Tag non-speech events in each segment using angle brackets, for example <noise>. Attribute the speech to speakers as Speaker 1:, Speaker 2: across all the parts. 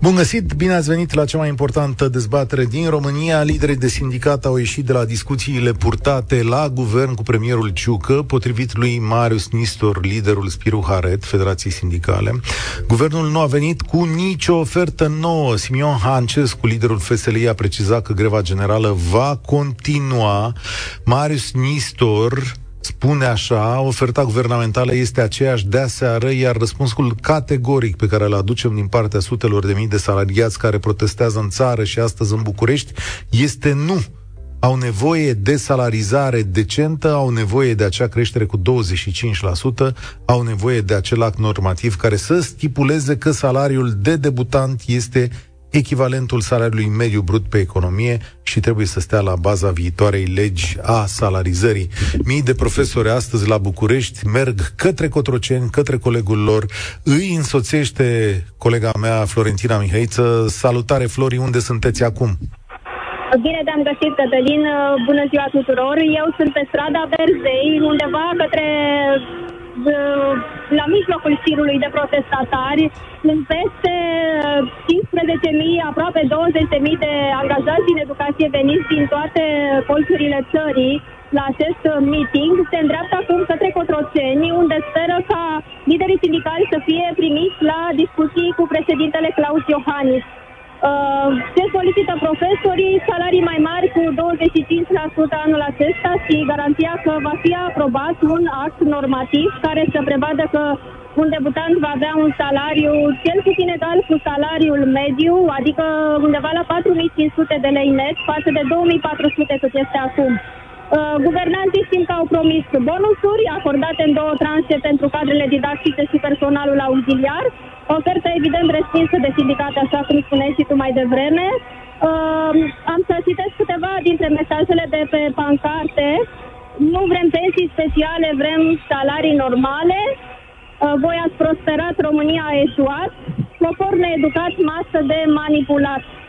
Speaker 1: Bun găsit, bine ați venit la cea mai importantă dezbatere din România. Liderii de sindicat au ieșit de la discuțiile purtate la guvern cu premierul Ciucă, potrivit lui Marius Nistor, liderul Spiru Haret, Federației Sindicale. Guvernul nu a venit cu nicio ofertă nouă. Simion Hancescu, liderul FSLI, a precizat că greva generală va continua. Marius Nistor spune așa, oferta guvernamentală este aceeași de aseară, iar răspunsul categoric pe care îl aducem din partea sutelor de mii de salariați care protestează în țară și astăzi în București este nu. Au nevoie de salarizare decentă, au nevoie de acea creștere cu 25%, au nevoie de acel act normativ care să stipuleze că salariul de debutant este echivalentul salariului mediu brut pe economie și trebuie să stea la baza viitoarei legi a salarizării. Mii de profesori astăzi la București merg către Cotroceni, către colegul lor, îi însoțește colega mea Florentina Mihaiță. Salutare, Flori, unde sunteți acum?
Speaker 2: Bine te-am găsit, Cătălin. Bună ziua tuturor. Eu sunt pe strada Verzei, undeva către la mijlocul șirului de protestatari, sunt peste 15.000, aproape 20.000 de angajați din educație veniți din toate colțurile țării la acest meeting. Se îndreaptă acum către Cotroceni, unde speră ca liderii sindicali să fie primiți la discuții cu președintele Claus Iohannis. Uh, se solicită profesorii salarii mai mari cu 25% anul acesta și garanția că va fi aprobat un act normativ care să prevadă că un debutant va avea un salariu cel puțin egal cu salariul mediu, adică undeva la 4500 de lei net față de 2400 cât este acum. Uh, guvernanții știm că au promis bonusuri acordate în două tranșe pentru cadrele didactice și personalul auxiliar, ofertă evident respinsă de sindicate, așa cum spuneai și tu mai devreme. Uh, am să citesc câteva dintre mesajele de pe pancarte. Nu vrem pensii speciale, vrem salarii normale. Uh, voi ați prosperat, România a eșuat. Popor needucat, masă de manipulat. Uh,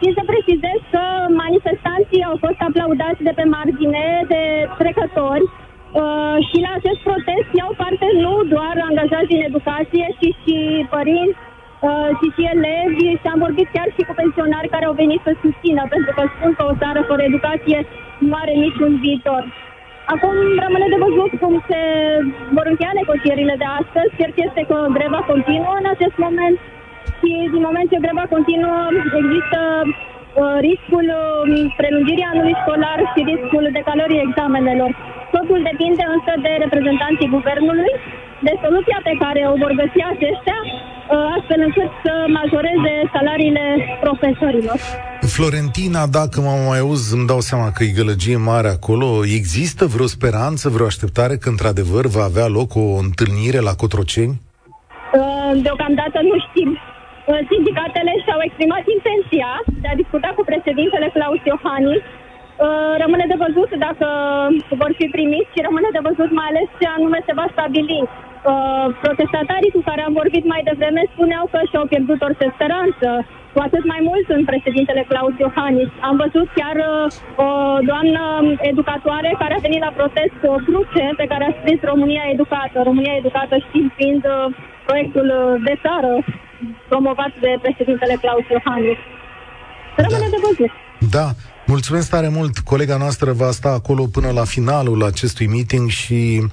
Speaker 2: țin să precizez că manifestanții au fost aplaudați de pe margine de trecători uh, și la acest protest iau parte nu doar angajați din educație, ci și părinți, uh, și și elevi și am vorbit chiar și cu pensionari care au venit să susțină, pentru că spun că o țară fără educație nu are niciun viitor. Acum rămâne de văzut cum se vor încheia negocierile de astăzi. Cert este că greva continuă în acest moment și din moment ce greva continuă există uh, riscul uh, prelungirii anului școlar și riscul decalării examenelor. Totul depinde însă de reprezentanții guvernului, de soluția pe care o vor găsi aceștia, uh, astfel încât să majoreze salariile profesorilor.
Speaker 1: Florentina, dacă mă mai auz, îmi dau seama că e gălăgie mare acolo. Există vreo speranță, vreo așteptare că într-adevăr va avea loc o întâlnire la Cotroceni?
Speaker 2: Uh, deocamdată nu știm. Uh, sindicatele și-au exprimat intenția de a discuta cu președintele Claus Iohannis. Uh, rămâne de văzut dacă vor fi primiți și rămâne de văzut mai ales ce anume se va stabili. Uh, protestatarii cu care am vorbit mai devreme spuneau că și-au pierdut orice speranță, cu atât mai mult în președintele Claus Iohannis. Am văzut chiar o doamnă educatoare care a venit la protest cu o cruce pe care a scris România Educată. România Educată știind fiind proiectul de țară promovat de președintele Claus Iohannis. Rămâne da. de văzut.
Speaker 1: Da. Mulțumesc tare mult. Colega noastră va sta acolo până la finalul acestui meeting și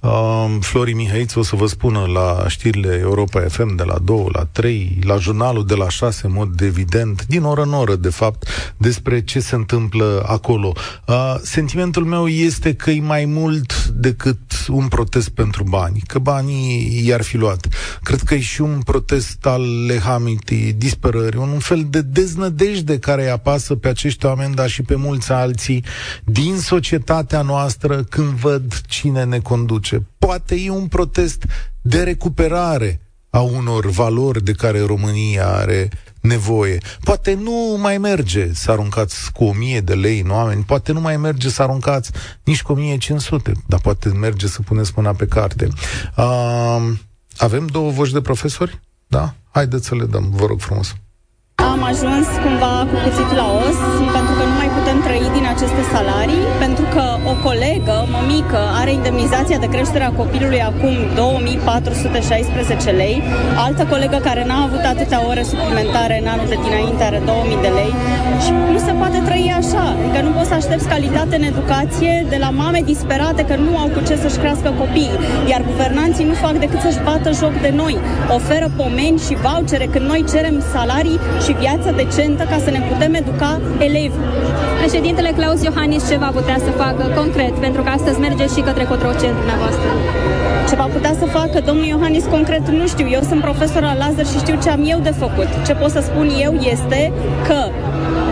Speaker 1: uh, Flori Mihaiț o să vă spună la știrile Europa FM de la 2 la 3, la jurnalul de la 6, în mod evident, din oră în oră, de fapt, despre ce se întâmplă acolo. Uh, sentimentul meu este că e mai mult decât un protest pentru bani, că banii i-ar fi luat. Cred că e și un protest al lehamitii, disperării, un fel de deznădejde care îi apasă pe acești oameni, dar și pe mulți alții din societatea noastră când văd cine ne conduce. Poate e un protest de recuperare a unor valori de care România are nevoie. Poate nu mai merge să aruncați cu 1000 de lei în oameni, poate nu mai merge să aruncați nici cu 1500, dar poate merge să puneți mâna pe carte. Uh, avem două voci de profesori? Da? Haideți să le dăm, vă rog frumos.
Speaker 3: Am ajuns cumva cu cuțitul la os, pentru că nu mai putem putem trăi din aceste salarii, pentru că o colegă, mămică, are indemnizația de creștere a copilului acum 2416 lei, altă colegă care n-a avut atâtea ore suplimentare în anul de dinainte are 2000 de lei și nu se poate trăi așa. Adică nu poți să aștepți calitate în educație de la mame disperate că nu au cu ce să-și crească copiii, iar guvernanții nu fac decât să-și bată joc de noi. Oferă pomeni și vouchere când noi cerem salarii și viață decentă ca să ne putem educa elevi.
Speaker 4: Președintele Claus Iohannis ce va putea să facă concret, pentru că astăzi merge și către Cotroceni dumneavoastră?
Speaker 3: Ce va putea să facă domnul Iohannis concret nu știu. Eu sunt profesor la Lazar și știu ce am eu de făcut. Ce pot să spun eu este că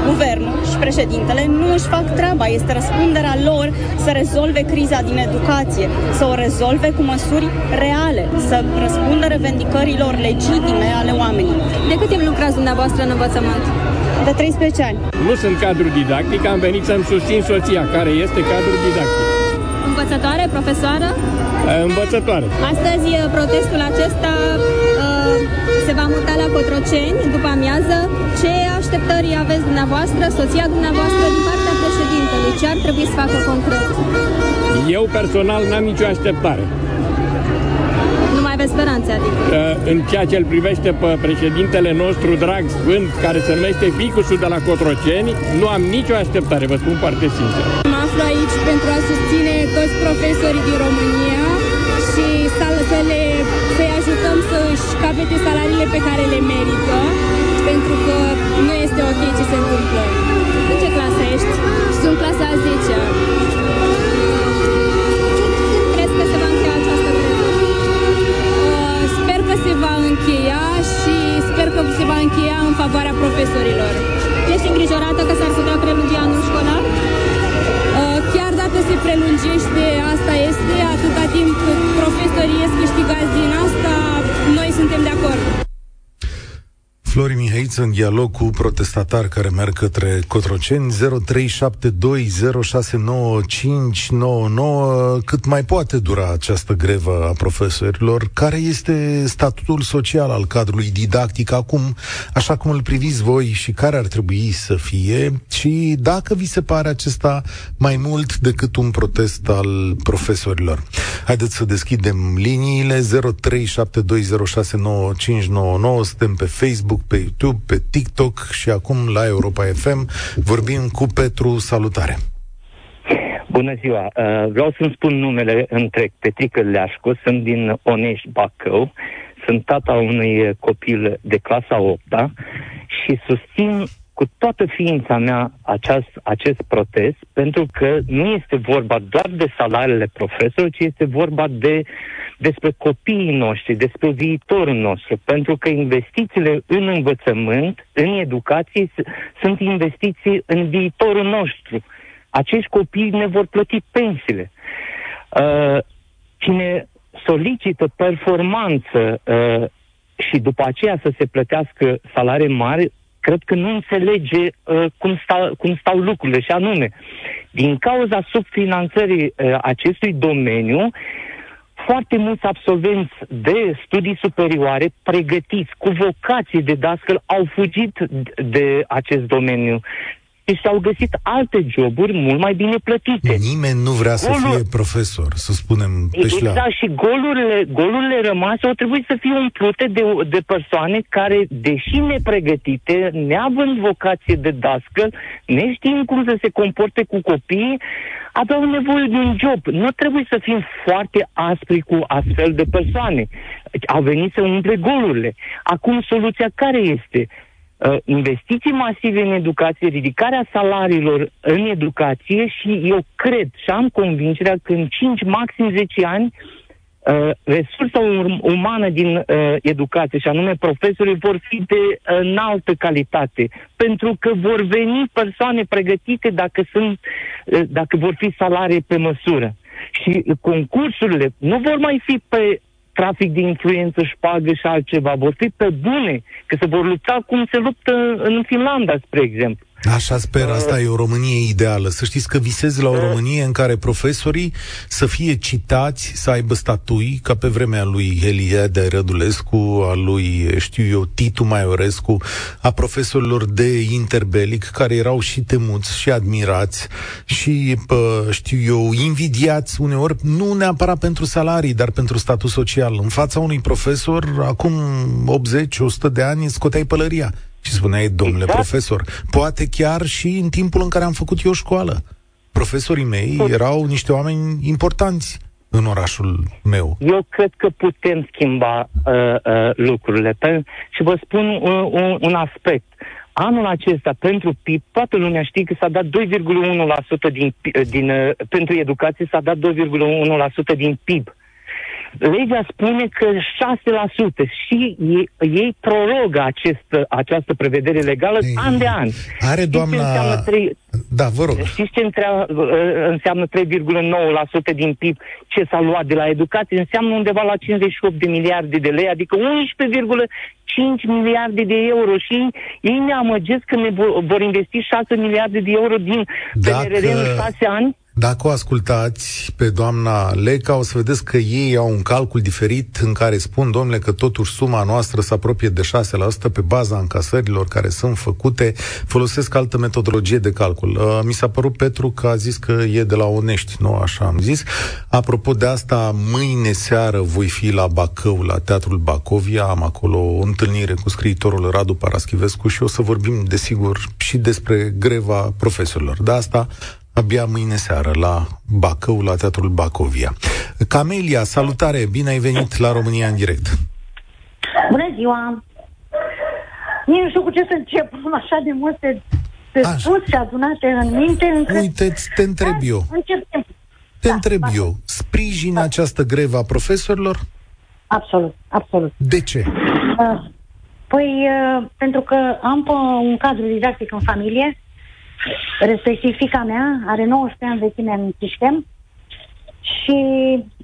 Speaker 3: guvernul și președintele nu își fac treaba. Este răspunderea lor să rezolve criza din educație, să o rezolve cu măsuri reale, să răspundă revendicărilor legitime ale oamenilor.
Speaker 4: De cât timp lucrați dumneavoastră în învățământ?
Speaker 3: De 13 ani.
Speaker 5: Nu sunt cadru didactic, am venit să-mi susțin soția, care este cadru didactic.
Speaker 4: Învățătoare, profesoară?
Speaker 5: Învățătoare.
Speaker 4: Astăzi protestul acesta uh, se va muta la Cotroceni după amiază. Ce așteptări aveți dumneavoastră, soția dumneavoastră, din partea președintelui? Ce ar trebui să facă concret?
Speaker 5: Eu personal n-am nicio așteptare.
Speaker 4: Nu mai aveți speranțe, adică?
Speaker 5: În ceea ce îl privește pe președintele nostru drag sfânt, care se numește Ficusul de la Cotroceni, nu am nicio așteptare, vă spun foarte sincer.
Speaker 6: Mă aflu aici pentru a susține toți profesorii din România și să, să le, să-i ajutăm să-și capete salariile pe care le merită, pentru că nu este ok ce se întâmplă.
Speaker 4: În ce clasă ești?
Speaker 6: Sunt clasa a 10 -a. Încheia în favoarea profesorilor.
Speaker 4: Ești îngrijorată că s-ar putea prelungi anul școlar?
Speaker 6: Uh, chiar dacă se prelungește, asta este, atâta timp cât profesorii ies câștigați din asta, noi suntem de acord.
Speaker 1: Flori Mihaiță în dialog cu protestatari care merg către Cotroceni 0372069599 cât mai poate dura această grevă a profesorilor? Care este statutul social al cadrului didactic acum așa cum îl priviți voi și care ar trebui să fie? Și dacă vi se pare acesta mai mult decât un protest al profesorilor. Haideți să deschidem liniile 0372069599 suntem pe Facebook pe YouTube, pe TikTok și acum la Europa FM. Vorbim cu Petru. Salutare!
Speaker 7: Bună ziua! Uh, vreau să-mi spun numele întreg. Petrică Leașcu, sunt din Onești, Bacău. Sunt tata unui copil de clasa 8 și susțin cu toată ființa mea aceast, acest protest, pentru că nu este vorba doar de salariile profesorilor, ci este vorba de despre copiii noștri, despre viitorul nostru, pentru că investițiile în învățământ, în educație, sunt investiții în viitorul nostru. Acești copii ne vor plăti pensiile. Uh, cine solicită performanță uh, și după aceea să se plătească salarii mari, cred că nu înțelege uh, cum, stau, cum stau lucrurile. Și anume, din cauza subfinanțării uh, acestui domeniu, foarte mulți absolvenți de studii superioare pregătiți cu vocații de dascăl au fugit de acest domeniu și s-au găsit alte joburi mult mai bine plătite.
Speaker 1: Nimeni nu vrea să Golul... fie profesor, să spunem pe
Speaker 7: Exact, șleau. și golurile, golurile rămase au trebuit să fie umplute de, de persoane care, deși nepregătite, neavând vocație de dascăl, neștiind cum să se comporte cu copiii, aveau nevoie de un job. Nu trebuie să fim foarte aspri cu astfel de persoane. Au venit să umple golurile. Acum, soluția care este? Uh, investiții masive în educație, ridicarea salariilor în educație și eu cred și am convingerea că în 5, maxim 10 ani, uh, resursa umană din uh, educație, și anume profesorii, vor fi de înaltă calitate, pentru că vor veni persoane pregătite dacă, sunt, dacă vor fi salarii pe măsură. Și concursurile nu vor mai fi pe trafic de influență, șpagă și altceva. Vor fi pe bune, că se vor lupta cum se luptă în Finlanda, spre exemplu.
Speaker 1: Așa sper, asta e o Românie ideală. Să știți că visez la o Românie în care profesorii să fie citați, să aibă statui, ca pe vremea lui Eliade Rădulescu, a lui, știu eu, Titu Maiorescu, a profesorilor de interbelic, care erau și temuți și admirați și, pă, știu eu, invidiați uneori, nu neapărat pentru salarii, dar pentru status social. În fața unui profesor, acum 80-100 de ani, scoteai pălăria și spuneai, domnule exact. profesor, poate chiar și în timpul în care am făcut eu școală. Profesorii mei erau niște oameni importanți în orașul meu.
Speaker 7: Eu cred că putem schimba uh, uh, lucrurile. Pe, și vă spun uh, un, un aspect. Anul acesta, pentru PIB, toată lumea știe că s-a dat 2,1% din, din, uh, pentru educație, s-a dat 2,1% din PIB legea spune că 6% și ei, ei prorogă acest, această prevedere legală Ei, an de an.
Speaker 1: Are doamna... 3... Da, vă rog.
Speaker 7: Știți ce înseamnă 3,9% din PIB ce s-a luat de la educație? Înseamnă undeva la 58 de miliarde de lei, adică 11,5 miliarde de euro și ei ne amăgesc că ne vor investi 6 miliarde de euro din Dacă... PNRR în 6 ani?
Speaker 1: Dacă o ascultați pe doamna Leca, o să vedeți că ei au un calcul diferit în care spun, domnule, că totuși suma noastră se apropie de 6% pe baza încasărilor care sunt făcute, folosesc altă metodologie de calcul. Uh, mi s-a părut, Petru, că a zis că e de la Onești, nu așa am zis. Apropo de asta, mâine seară voi fi la Bacău, la Teatrul Bacovia, am acolo o întâlnire cu scriitorul Radu Paraschivescu și o să vorbim, desigur, și despre greva profesorilor. De asta abia mâine seară la Bacău, la Teatrul Bacovia. Camelia, salutare, bine ai venit la România în direct.
Speaker 8: Bună ziua! Nici nu știu cu ce să încep, am așa de multe de spus și adunate în minte încât...
Speaker 1: Uite, te întreb eu.
Speaker 8: Începem.
Speaker 1: Te da, întreb da. eu, sprijin da. această grevă a profesorilor?
Speaker 8: Absolut, absolut.
Speaker 1: De ce?
Speaker 8: Uh, păi, uh, pentru că am un cadru didactic în familie, respectiv fica mea are 19 ani vechime în Chiștem și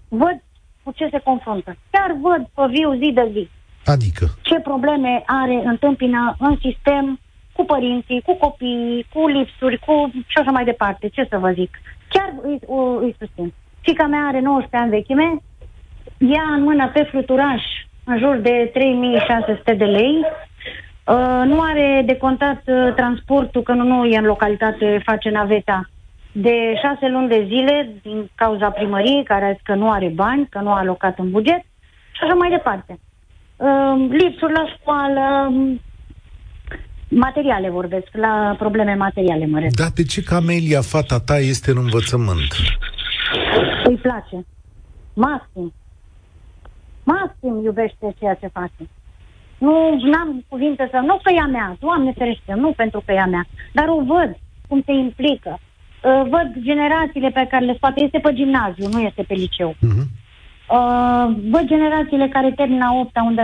Speaker 8: văd cu ce se confruntă. Chiar văd pe viu zi de zi.
Speaker 1: Adică?
Speaker 8: Ce probleme are, întâmpină în sistem cu părinții, cu copiii, cu lipsuri, cu și așa mai departe. Ce să vă zic? Chiar îi, îi susțin. Fica mea are 19 ani vechime, ia în mână pe fluturaș în jur de 3600 de lei, Uh, nu are de contat uh, transportul, că nu, nu e în localitate, face naveta. De șase luni de zile, din cauza primăriei, care a zis că nu are bani, că nu a alocat în buget, și așa mai departe. Uh, lipsuri la școală, um, materiale vorbesc, la probleme materiale mă refer.
Speaker 1: Dar de ce Camelia, fata ta, este în învățământ?
Speaker 8: Îi place. Maxim. Maxim iubește ceea ce face. Nu am cuvinte să... Nu că ea mea, Doamne ferește, nu pentru că ea mea, dar o văd cum se implică. Uh, văd generațiile pe care le scoate. Este pe gimnaziu, nu este pe liceu. Uh-huh. Uh, văd generațiile care termină a opta, unde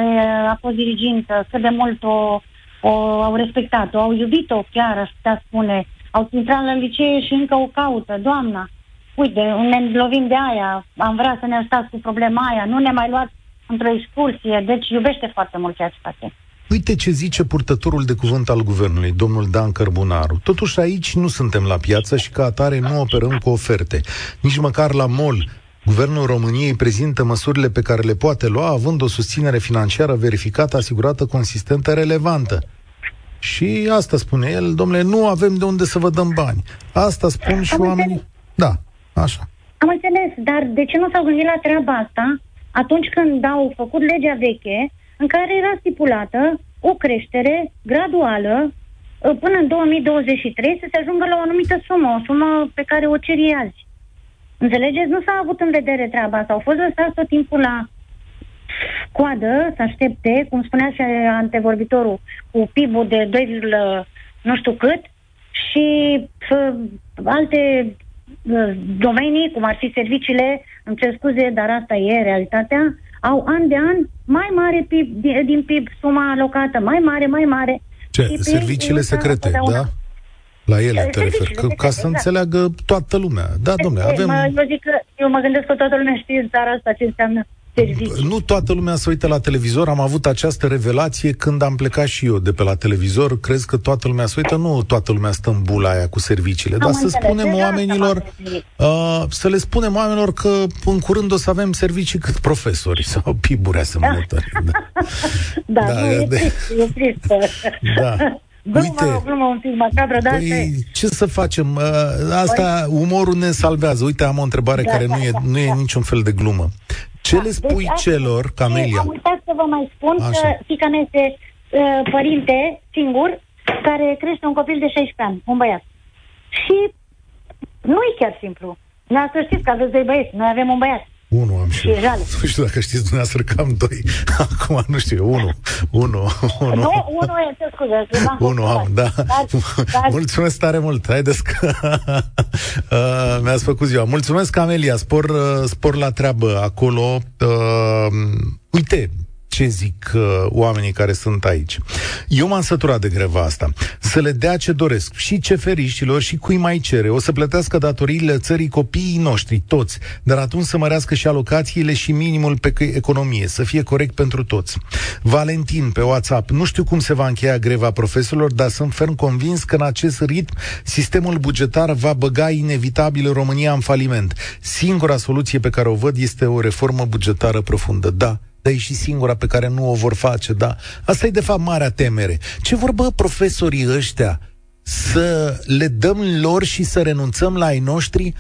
Speaker 8: a fost dirigintă, cât de mult o, o au respectat-o, au iubit-o chiar, aș putea spune. Au intrat la licee și încă o caută. Doamna, uite, ne lovim de aia, am vrea să ne stați cu problema aia, nu ne mai luați într-o excursie, deci iubește foarte mult ceea ce face.
Speaker 1: Uite ce zice purtătorul de cuvânt al guvernului, domnul Dan Cărbunaru. Totuși aici nu suntem la piață și ca atare nu operăm cu oferte. Nici măcar la mol. Guvernul României prezintă măsurile pe care le poate lua, având o susținere financiară verificată, asigurată, consistentă, relevantă. Și asta spune el, domnule, nu avem de unde să vă dăm bani. Asta spun și oamenii. Da, așa.
Speaker 8: Am înțeles, dar de ce nu s-au gândit la treaba asta atunci când au făcut legea veche, în care era stipulată o creștere graduală uh, până în 2023 să se ajungă la o anumită sumă, o sumă pe care o ceri azi. Înțelegeți? Nu s-a avut în vedere treaba asta. Au fost lăsați tot timpul la coadă să aștepte, cum spunea și antevorbitorul, cu PIB-ul de 2, nu știu cât și uh, alte uh, domenii, cum ar fi serviciile îmi cer scuze, dar asta e realitatea, au an de an mai mare PIB, din, din PIB suma alocată, mai mare, mai mare.
Speaker 1: Ce? Și Serviciile secrete, da? La ele te referi, că, ca să exact. înțeleagă toată lumea. Da, domnule, avem...
Speaker 8: Mă, eu zic că eu mă gândesc că toată lumea știe în țara asta ce înseamnă servicii.
Speaker 1: Nu toată lumea se uită la televizor. Am avut această revelație când am plecat și eu de pe la televizor. Crezi că toată lumea se uită? Nu toată lumea stă în bula aia cu serviciile.
Speaker 8: Am
Speaker 1: dar să
Speaker 8: înțeles.
Speaker 1: spunem
Speaker 8: Deja
Speaker 1: oamenilor,
Speaker 8: asta m-am referit.
Speaker 1: uh, să le spunem oamenilor că în curând o să avem servicii cât profesori sau piburi asemănătoare. <laughs> Da.
Speaker 8: Da,
Speaker 1: Da,
Speaker 8: nu, e
Speaker 1: de-
Speaker 8: trist, e trist. <laughs>
Speaker 1: Da.
Speaker 8: Glumă,
Speaker 1: Uite.
Speaker 8: o glumă un pic macabră, dar asta e.
Speaker 1: Păi, ce să facem? Uh, Asta, umorul ne salvează. Uite, am o întrebare
Speaker 8: Da,
Speaker 1: care
Speaker 8: da,
Speaker 1: nu e,
Speaker 8: da,
Speaker 1: nu e
Speaker 8: da.
Speaker 1: niciun fel de glumă. Ce le spui
Speaker 8: Deci, asta-
Speaker 1: celor, Camelia?
Speaker 8: Am uitat să vă mai spun
Speaker 1: Așa.
Speaker 8: că fica mea este uh, părinte singur care crește un copil de 16 ani, un băiat. Și nu e chiar simplu. Dumneavoastră știți că aveți doi băieți, noi avem un băiat.
Speaker 1: Unu am și
Speaker 8: Și e jale.
Speaker 1: Nu știu dacă știți dumneavoastră că am doi. <laughs> Acum nu știu, eu, unu. Unu. Unu.
Speaker 8: Nu, unul e, ce scuze, v-am
Speaker 1: Unu am, da.
Speaker 8: Dar, <laughs> dar,
Speaker 1: Mulțumesc tare mult. Haideți că <laughs> uh, mi-ați făcut ziua. Mulțumesc, Amelia. Spor, uh, spor la treabă acolo. Uh, uite, ce zic uh, oamenii care sunt aici. Eu m-am săturat de greva asta. Să le dea ce doresc și ceferiștilor și cui mai cere. O să plătească datoriile țării copiii noștri, toți, dar atunci să mărească și alocațiile și minimul pe economie, să fie corect pentru toți. Valentin pe WhatsApp, nu știu cum se va încheia greva profesorilor, dar sunt ferm convins că în acest ritm sistemul bugetar va băga inevitabil România în faliment. Singura soluție pe care o văd este o reformă bugetară profundă. Da, dar e și singura pe care nu o vor face, da. Asta e de fapt marea temere. Ce vorbă profesorii ăștia? Să le dăm lor și să renunțăm la ai noștri?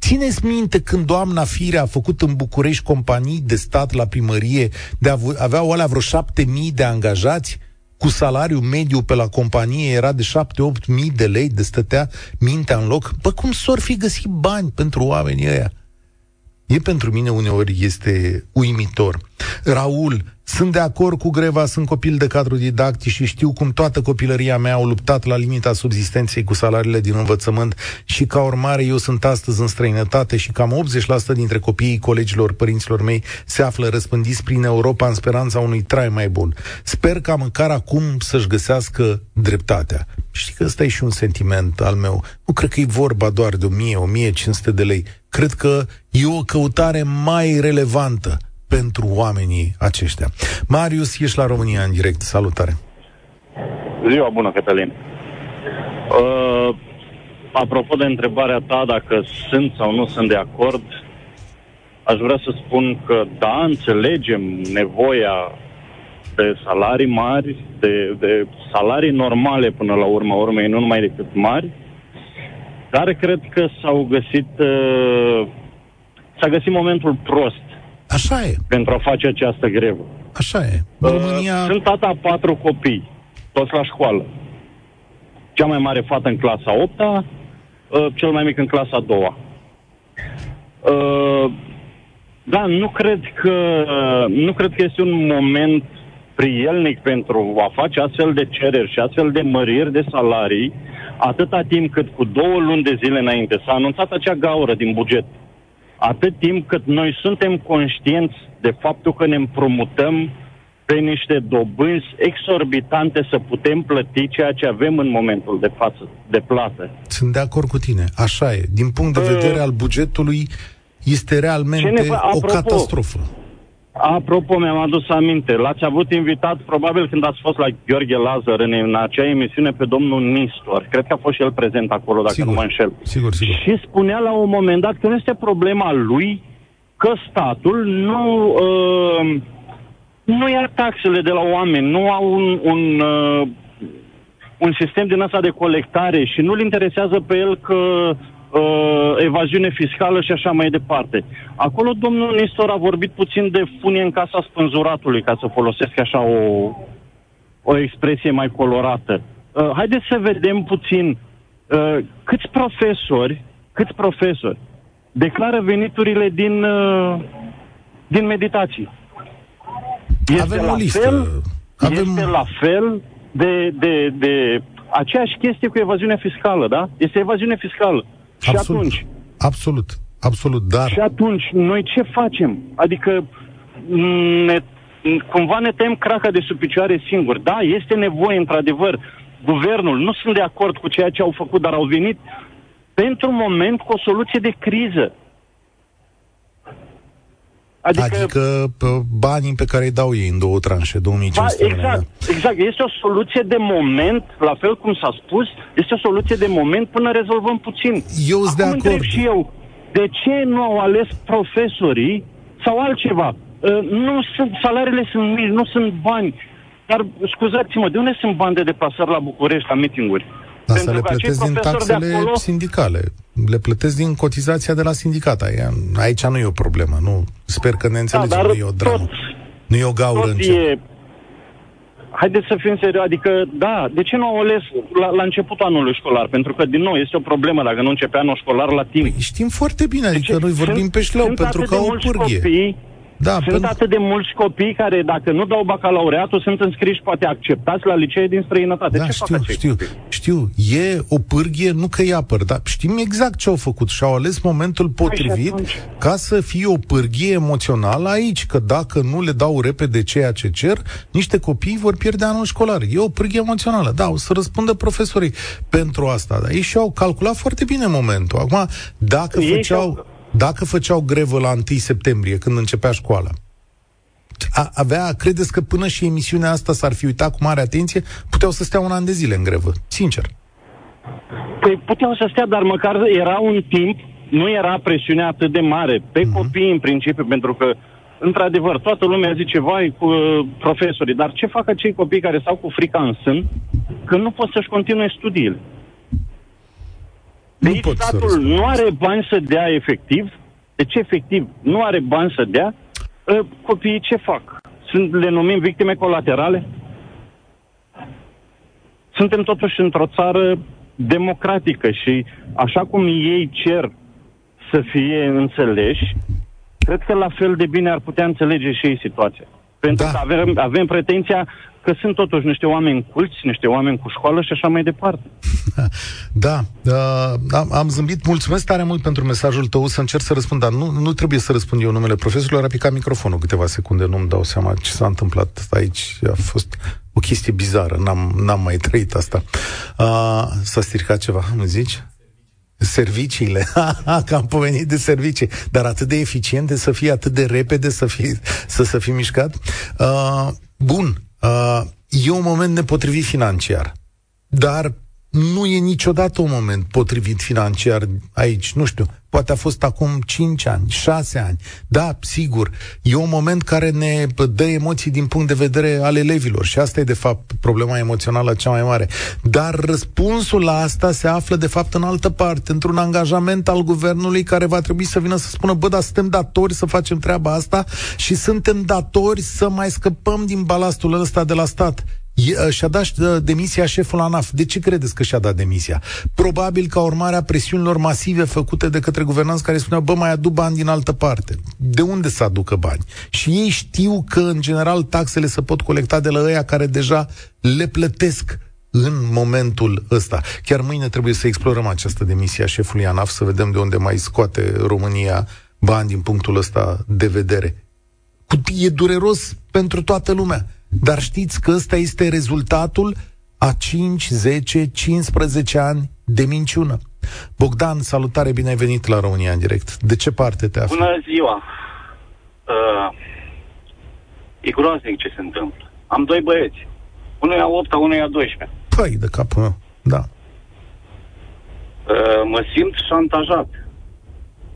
Speaker 1: Țineți minte când doamna Firea a făcut în București companii de stat la primărie, de avu- aveau alea vreo șapte mii de angajați? cu salariu mediu pe la companie era de 7-8 mii de lei, de stătea mintea în loc. Bă, cum s-or fi găsit bani pentru oamenii ăia? E pentru mine uneori este uimitor. Raul, sunt de acord cu greva, sunt copil de cadru didactic și știu cum toată copilăria mea au luptat la limita subzistenței cu salariile din învățământ și ca urmare eu sunt astăzi în străinătate și cam 80% dintre copiii colegilor părinților mei se află răspândiți prin Europa în speranța unui trai mai bun. Sper ca măcar acum să-și găsească dreptatea. Știi că ăsta e și un sentiment al meu. Nu cred că e vorba doar de 1000-1500 de lei. Cred că e o căutare mai relevantă pentru oamenii aceștia. Marius, ești la România în direct. Salutare!
Speaker 9: Ziua bună, Cătălin. Uh, apropo de întrebarea ta dacă sunt sau nu sunt de acord, aș vrea să spun că da, înțelegem nevoia de salarii mari, de, de salarii normale până la urma urmei, nu numai decât mari, dar cred că s-au găsit, uh, s-a găsit momentul prost
Speaker 1: Așa e,
Speaker 9: pentru a face această grevă.
Speaker 1: așa e. În România...
Speaker 9: Uh, Sunt tata a patru copii, toți la școală. Cea mai mare fată în clasa 8 uh, cel mai mic în clasa 2 uh, Da, nu cred că nu cred că este un moment prielnic pentru a face astfel de cereri și astfel de măriri de salarii, atâta timp cât cu două luni de zile înainte s-a anunțat acea gaură din buget. Atât timp cât noi suntem conștienți de faptul că ne împrumutăm pe niște dobânzi exorbitante să putem plăti ceea ce avem în momentul de față, de plată.
Speaker 1: Sunt de acord cu tine. Așa e. Din punct de
Speaker 9: Uh,
Speaker 1: vedere al bugetului, este
Speaker 9: ce
Speaker 1: realmente
Speaker 9: ne fa-
Speaker 1: o
Speaker 9: apropo,
Speaker 1: catastrofă.
Speaker 9: Apropo, mi-am adus aminte, l-ați avut invitat probabil când ați fost la Gheorghe Lazar în, în acea emisiune pe domnul Nistor. Cred că a fost și el prezent acolo, dacă
Speaker 1: Sigur.
Speaker 9: nu mă înșel.
Speaker 1: Sigur, sigur.
Speaker 9: Și spunea la un moment dat că nu este problema lui că statul nu, uh, nu ia taxele de la oameni, nu au un, un, uh, un sistem din ăsta de colectare și nu-l interesează pe el că uh, evaziune fiscală și așa mai departe. Acolo domnul Nistor a vorbit puțin de funie în casa spânzuratului, ca să folosesc așa o, o expresie mai colorată. Uh, haideți să vedem puțin uh, câți profesori, câți profesori declară veniturile din, uh, din meditații. Este
Speaker 1: Avem
Speaker 9: la
Speaker 1: o listă.
Speaker 9: Fel,
Speaker 1: Avem-
Speaker 9: Este la fel de, de, de aceeași chestie cu evaziunea fiscală, da? Este evaziune fiscală. Și
Speaker 1: Absolut.
Speaker 9: atunci,
Speaker 1: Absolut. Absolut. Dar
Speaker 9: și atunci, noi ce facem? Adică m, ne, m, cumva ne tem craca de sub picioare singuri. Da, este nevoie, într-adevăr. Guvernul, nu sunt de acord cu ceea ce au făcut, dar au venit pentru un moment cu o soluție de criză.
Speaker 1: Adică, adică banii pe care îi dau ei în două tranșe, 2500
Speaker 9: ba, Exact, da. exact. Este o soluție de moment, la fel cum s-a spus, este o soluție de moment până rezolvăm puțin.
Speaker 1: Eu sunt de acord.
Speaker 9: întreb și eu, de ce nu au ales profesorii sau altceva? Uh, nu sunt, salariile sunt mici, nu sunt bani. Dar, scuzați-mă, de unde sunt bani de deplasări la București, la mitinguri?
Speaker 1: Asta le plătesc din taxele acolo... sindicale. Le plătesc din cotizația de la sindicat. Aici nu e o problemă. Nu, sper că ne da, înțelegem, da, nu e o dramă. Tot, nu e o gaură în e...
Speaker 9: Haideți să fim serioși, adică, da, de ce nu au ales la, la începutul anului școlar? Pentru că, din nou, este o problemă dacă nu începe anul școlar la timp. Păi
Speaker 1: știm foarte bine, adică noi vorbim peș șleau, pentru că au o pârghie. Copii
Speaker 9: da, sunt pentru... atât de mulți copii care, dacă nu dau bacalaureatul, sunt înscriși, poate acceptați la licee din străinătate.
Speaker 1: Da,
Speaker 9: ce
Speaker 1: știu, fac știu, copii? știu. E o pârghie, nu că îi apăr, dar știm exact ce au făcut și au ales momentul potrivit ca să fie o pârghie emoțională aici, că dacă nu le dau repede ceea ce cer, niște copii vor pierde anul școlar. E o pârghie emoțională. Da, o să răspundă profesorii pentru asta, dar ei și-au calculat foarte bine momentul. Acum, dacă ei făceau dacă făceau grevă la 1 septembrie, când începea școala, a, avea, credeți că până și emisiunea asta s-ar fi uitat cu mare atenție, puteau să stea un an de zile în grevă, sincer.
Speaker 9: Păi puteau să stea, dar măcar era un timp, nu era presiunea atât de mare pe mm-hmm. copii în principiu, pentru că într-adevăr, toată lumea zice, vai, cu uh, profesorii, dar ce fac acei copii care stau cu frica în sân, că nu pot să-și continue studiile? Nu deci statul nu are bani să dea efectiv, deci efectiv nu are bani să dea, ă, copiii ce fac? Sunt, le numim victime colaterale? Suntem totuși într-o țară democratică și așa cum ei cer să fie înțeleși, cred că la fel de bine ar putea înțelege și ei situația. Pentru da. că avem, avem pretenția că sunt totuși niște oameni culți, niște oameni cu școală și așa mai departe. <laughs>
Speaker 1: Da, uh, am, am zâmbit. Mulțumesc tare mult pentru mesajul tău, să încerc să răspund, dar nu, nu trebuie să răspund eu numele profesorului, a picat microfonul câteva secunde, nu-mi dau seama ce s-a întâmplat aici. A fost o chestie bizară, n-am, n-am mai trăit asta. Uh, s-a stricat ceva, nu zici? Serviciile, <laughs> că am pomenit de servicii, dar atât de eficiente să fie, atât de repede să fie, să, să fie mișcat. Uh, bun, Uh, e un moment nepotrivit financiar. Dar nu e niciodată un moment potrivit financiar aici, nu știu, poate a fost acum 5 ani, 6 ani. Da, sigur, e un moment care ne dă emoții din punct de vedere al elevilor și asta e de fapt problema emoțională cea mai mare. Dar răspunsul la asta se află de fapt în altă parte, într-un angajament al guvernului care va trebui să vină să spună, bă, dar suntem datori să facem treaba asta și suntem datori să mai scăpăm din balastul ăsta de la stat. Uh, și-a dat uh, demisia șeful ANAF. De ce credeți că și-a dat demisia? Probabil ca urmare a presiunilor masive făcute de către guvernanți care spuneau, bă, mai aduc bani din altă parte. De unde să aducă bani? Și ei știu că, în general, taxele se pot colecta de la ăia care deja le plătesc în momentul ăsta. Chiar mâine trebuie să explorăm această demisie a șefului ANAF, să vedem de unde mai scoate România bani din punctul ăsta de vedere. E dureros pentru toată lumea. Dar știți că ăsta este rezultatul a 5, 10, 15 ani de minciună. Bogdan, salutare, bine ai venit la România în direct. De ce parte te afli?
Speaker 10: Bună ziua! Uh, e groaznic ce se întâmplă. Am doi băieți. Unul e a 8 unul e a 12
Speaker 1: Păi, de capul meu, da.
Speaker 10: Uh, mă simt șantajat.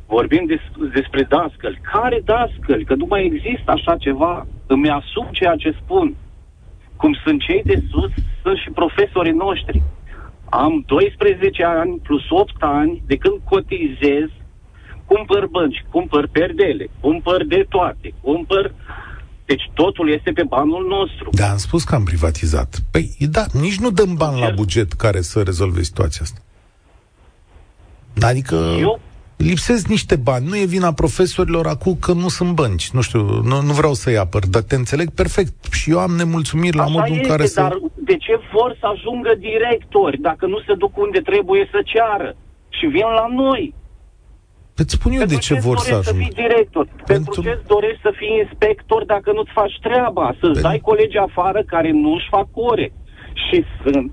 Speaker 10: Vorbim des- despre dascăli. Care dascăli? Că nu mai există așa ceva îmi asum ceea ce spun. Cum sunt cei de sus, sunt și profesorii noștri. Am 12 ani plus 8 ani de când cotizez, cumpăr bănci, cumpăr perdele, cumpăr de toate, cumpăr deci totul este pe banul nostru.
Speaker 1: Da, am spus că am privatizat. Păi, da, nici nu dăm bani la buget care să rezolve situația asta. Adică... Eu lipsesc niște bani. Nu e vina profesorilor acum că nu sunt bănci. Nu știu, nu, nu vreau să-i apăr, dar te înțeleg perfect. Și eu am nemulțumiri la
Speaker 10: Așa
Speaker 1: modul
Speaker 10: este,
Speaker 1: în care
Speaker 10: să... dar de ce vor să ajungă directori dacă nu se duc unde trebuie să ceară? Și vin la noi.
Speaker 1: Îți spun eu
Speaker 10: Pentru
Speaker 1: de ce, ce vor să ajungă.
Speaker 10: să fii director? Pentru, Pentru ce îți dorești să fii inspector dacă nu-ți faci treaba? Să-ți Pentru... dai colegi afară care nu-și fac ore. Și sunt...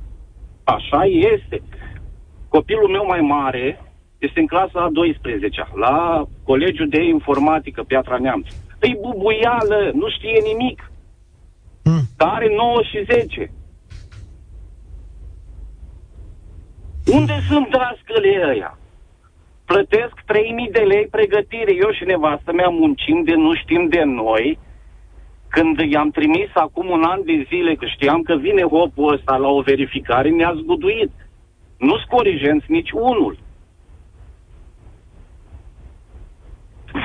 Speaker 10: Așa este. Copilul meu mai mare, este în clasa a 12 la Colegiul de Informatică Piatra Neamț. îi bubuială, nu știe nimic.
Speaker 1: Hmm.
Speaker 10: Dar are 9 și 10. Unde sunt dascăle ăia? Plătesc 3000 de lei pregătire. Eu și nevastă mea muncim de nu știm de noi. Când i-am trimis acum un an de zile, că știam că vine hopul ăsta la o verificare, ne-a zguduit. Nu-s corigenți nici unul.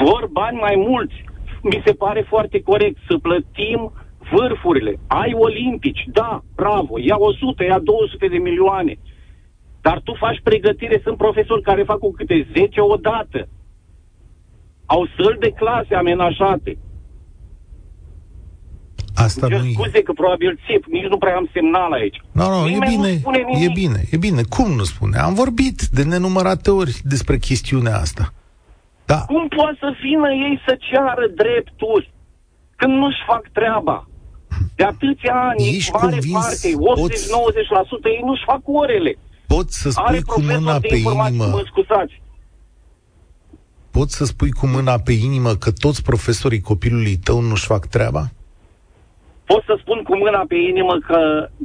Speaker 10: Vor bani mai mulți. Mi se pare foarte corect să plătim vârfurile. Ai olimpici, da, bravo, ia 100, ia 200 de milioane. Dar tu faci pregătire, sunt profesori care fac cu câte 10 odată. Au săli de clase amenajate.
Speaker 1: Asta
Speaker 10: Cer
Speaker 1: nu
Speaker 10: scuze că probabil țip, nici nu prea am semnal aici.
Speaker 1: Nu, nu, e
Speaker 10: Nimeni nu
Speaker 1: bine,
Speaker 10: spune
Speaker 1: e
Speaker 10: nimic.
Speaker 1: bine, e bine. Cum nu spune? Am vorbit de nenumărate ori despre chestiunea asta. Da,
Speaker 10: Cum poate să vină ei să ceară drepturi când nu-și fac treaba? De atâția ani,
Speaker 1: Ești
Speaker 10: mare
Speaker 1: convins,
Speaker 10: parte, 80-90%
Speaker 1: poți-
Speaker 10: ei nu-și fac orele.
Speaker 1: poți să
Speaker 10: Are
Speaker 1: spui cu
Speaker 10: profesor
Speaker 1: mâna
Speaker 10: de
Speaker 1: pe
Speaker 10: informații,
Speaker 1: inimă,
Speaker 10: mă scuzați.
Speaker 1: poți să spui cu mâna pe inimă că toți profesorii copilului tău nu-și fac treaba?
Speaker 10: Pot să spun cu mâna pe inimă că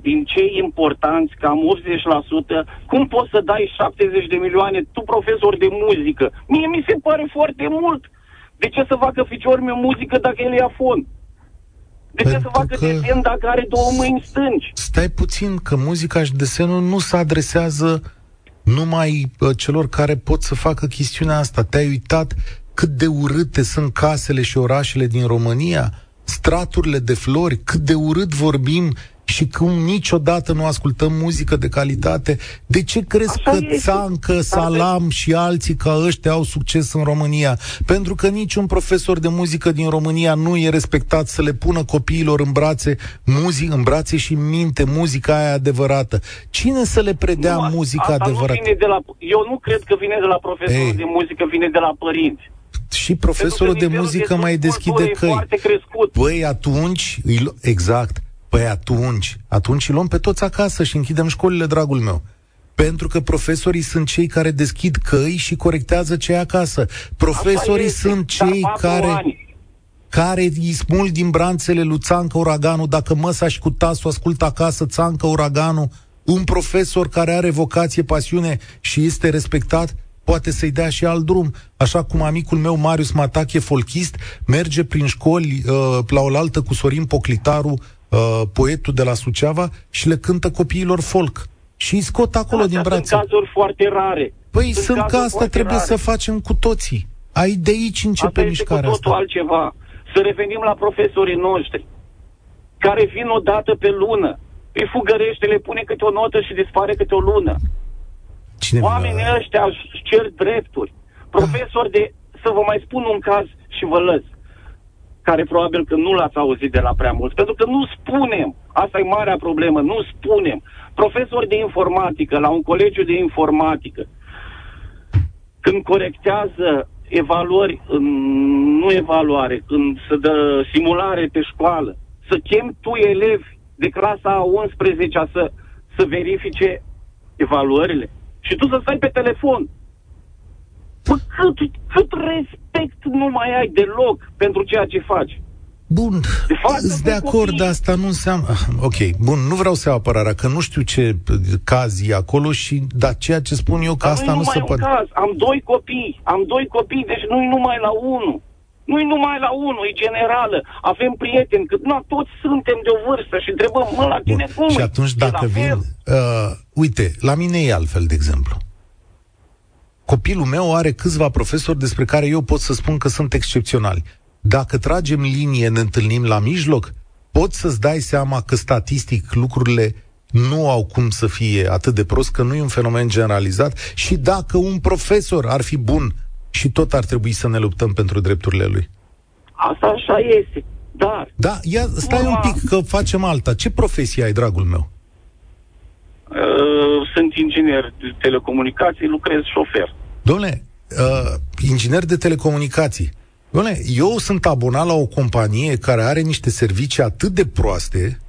Speaker 10: din cei importanți, cam 80%, cum poți să dai 70 de milioane tu profesor de muzică? Mie mi se pare foarte mult. De ce să facă ficior meu muzică dacă el e afon? De ce
Speaker 1: Pentru
Speaker 10: să facă
Speaker 1: că-
Speaker 10: desen dacă are două mâini stângi?
Speaker 1: Stai puțin, că muzica și desenul nu se adresează numai uh, celor care pot să facă chestiunea asta. Te-ai uitat cât de urâte sunt casele și orașele din România? Straturile de flori, cât de urât vorbim și cum niciodată nu ascultăm muzică de calitate. De ce crezi
Speaker 10: Așa
Speaker 1: că
Speaker 10: este.
Speaker 1: Țancă, Salam și alții ca ăștia au succes în România? Pentru că niciun profesor de muzică din România nu e respectat să le pună copiilor în brațe, muzic, în brațe și în minte muzica aia adevărată. Cine să le predea
Speaker 10: Nu,
Speaker 1: muzica
Speaker 10: asta
Speaker 1: adevărată?
Speaker 10: Nu vine de la, eu nu cred că vine de la profesorul
Speaker 1: Ei.
Speaker 10: de muzică, vine de la părinți.
Speaker 1: Și profesorul
Speaker 10: Pentru
Speaker 1: de
Speaker 10: că
Speaker 1: muzică
Speaker 10: nivelul
Speaker 1: mai
Speaker 10: de
Speaker 1: deschide
Speaker 10: cultură e
Speaker 1: căi.
Speaker 10: foarte crescut.
Speaker 1: Păi atunci, îi lu- exact, păi atunci, atunci îi luăm pe toți acasă și închidem școlile, dragul meu. Pentru că profesorii sunt cei care deschid căi și corectează cei acasă. Profesorii
Speaker 10: Așa este,
Speaker 1: sunt
Speaker 10: dar
Speaker 1: cei
Speaker 10: patru
Speaker 1: care,
Speaker 10: ani.
Speaker 1: care îi smul din branțele lui Țancă Uraganul. Dacă măsa și cu tasul ascultă acasă Țancă Uraganul, un profesor care are vocație, pasiune și este respectat, poate să-i dea și alt drum. Așa cum amicul meu, Marius Matache, folchist, merge prin școli uh, la oaltă cu Sorin Poclitaru, uh, poetul de la Suceava, și le cântă copiilor folk. Și îi scot acolo din
Speaker 10: Astea
Speaker 1: brațe.
Speaker 10: Sunt cazuri foarte rare.
Speaker 1: Păi sunt, că
Speaker 10: cazuri
Speaker 1: asta
Speaker 10: foarte
Speaker 1: trebuie
Speaker 10: rare.
Speaker 1: să facem cu toții. Ai de aici începe
Speaker 10: Asta este cu
Speaker 1: mișcarea
Speaker 10: totul
Speaker 1: asta.
Speaker 10: altceva. Să revenim la profesorii noștri, care vin o dată pe lună, îi fugărește, le pune câte o notă și dispare câte o lună.
Speaker 1: Cine
Speaker 10: Oamenii ăștia își cer drepturi. Profesori de, să vă mai spun un caz și vă lăs, care probabil că nu l-ați auzit de la prea mulți, pentru că nu spunem, asta e marea problemă, nu spunem. Profesori de informatică, la un colegiu de informatică, când corectează evaluări, în- nu evaluare, când se dă simulare pe școală, să chem tu elevi de clasa a 11 să, să verifice evaluările și tu să stai pe telefon. Bă, cât, cât respect nu mai ai deloc pentru ceea ce faci.
Speaker 1: Bun,
Speaker 10: De fapt,
Speaker 1: sunt de
Speaker 10: sunt
Speaker 1: acord,
Speaker 10: copii.
Speaker 1: dar asta nu înseamnă... Ah, Ok, bun, nu vreau să iau apărarea, că nu știu ce caz e acolo, și dar ceea ce spun eu că
Speaker 10: Dar
Speaker 1: asta
Speaker 10: nu-i
Speaker 1: nu se
Speaker 10: numai
Speaker 1: poate...
Speaker 10: un caz. Am doi copii. Am doi copii, deci nu-i numai la unul. Nu-i numai la unul, e generală. Avem prieteni, că nu, toți suntem de o vârstă și întrebăm, mă, la tine cum
Speaker 1: și
Speaker 10: e?
Speaker 1: atunci
Speaker 10: E
Speaker 1: dacă
Speaker 10: la
Speaker 1: vin...
Speaker 10: fel?
Speaker 1: Uh, uite, la mine e altfel, de exemplu. Copilul meu are câțiva profesori despre care eu pot să spun că sunt excepționali. Dacă tragem linie, ne întâlnim la mijloc, poți să-ți dai seama că statistic lucrurile nu au cum să fie atât de prost, că nu e un fenomen generalizat și dacă un profesor ar fi bun și tot ar trebui să ne luptăm pentru drepturile lui.
Speaker 10: Asta așa este. Dar
Speaker 1: Da, ia, stai un pic că facem alta. Ce profesie ai, dragul meu?
Speaker 10: uh, sunt inginer de telecomunicații, lucrez șofer.
Speaker 1: Domnule, uh, inginer de telecomunicații, domnule, eu sunt abonat la o companie care are niște servicii atât de proaste,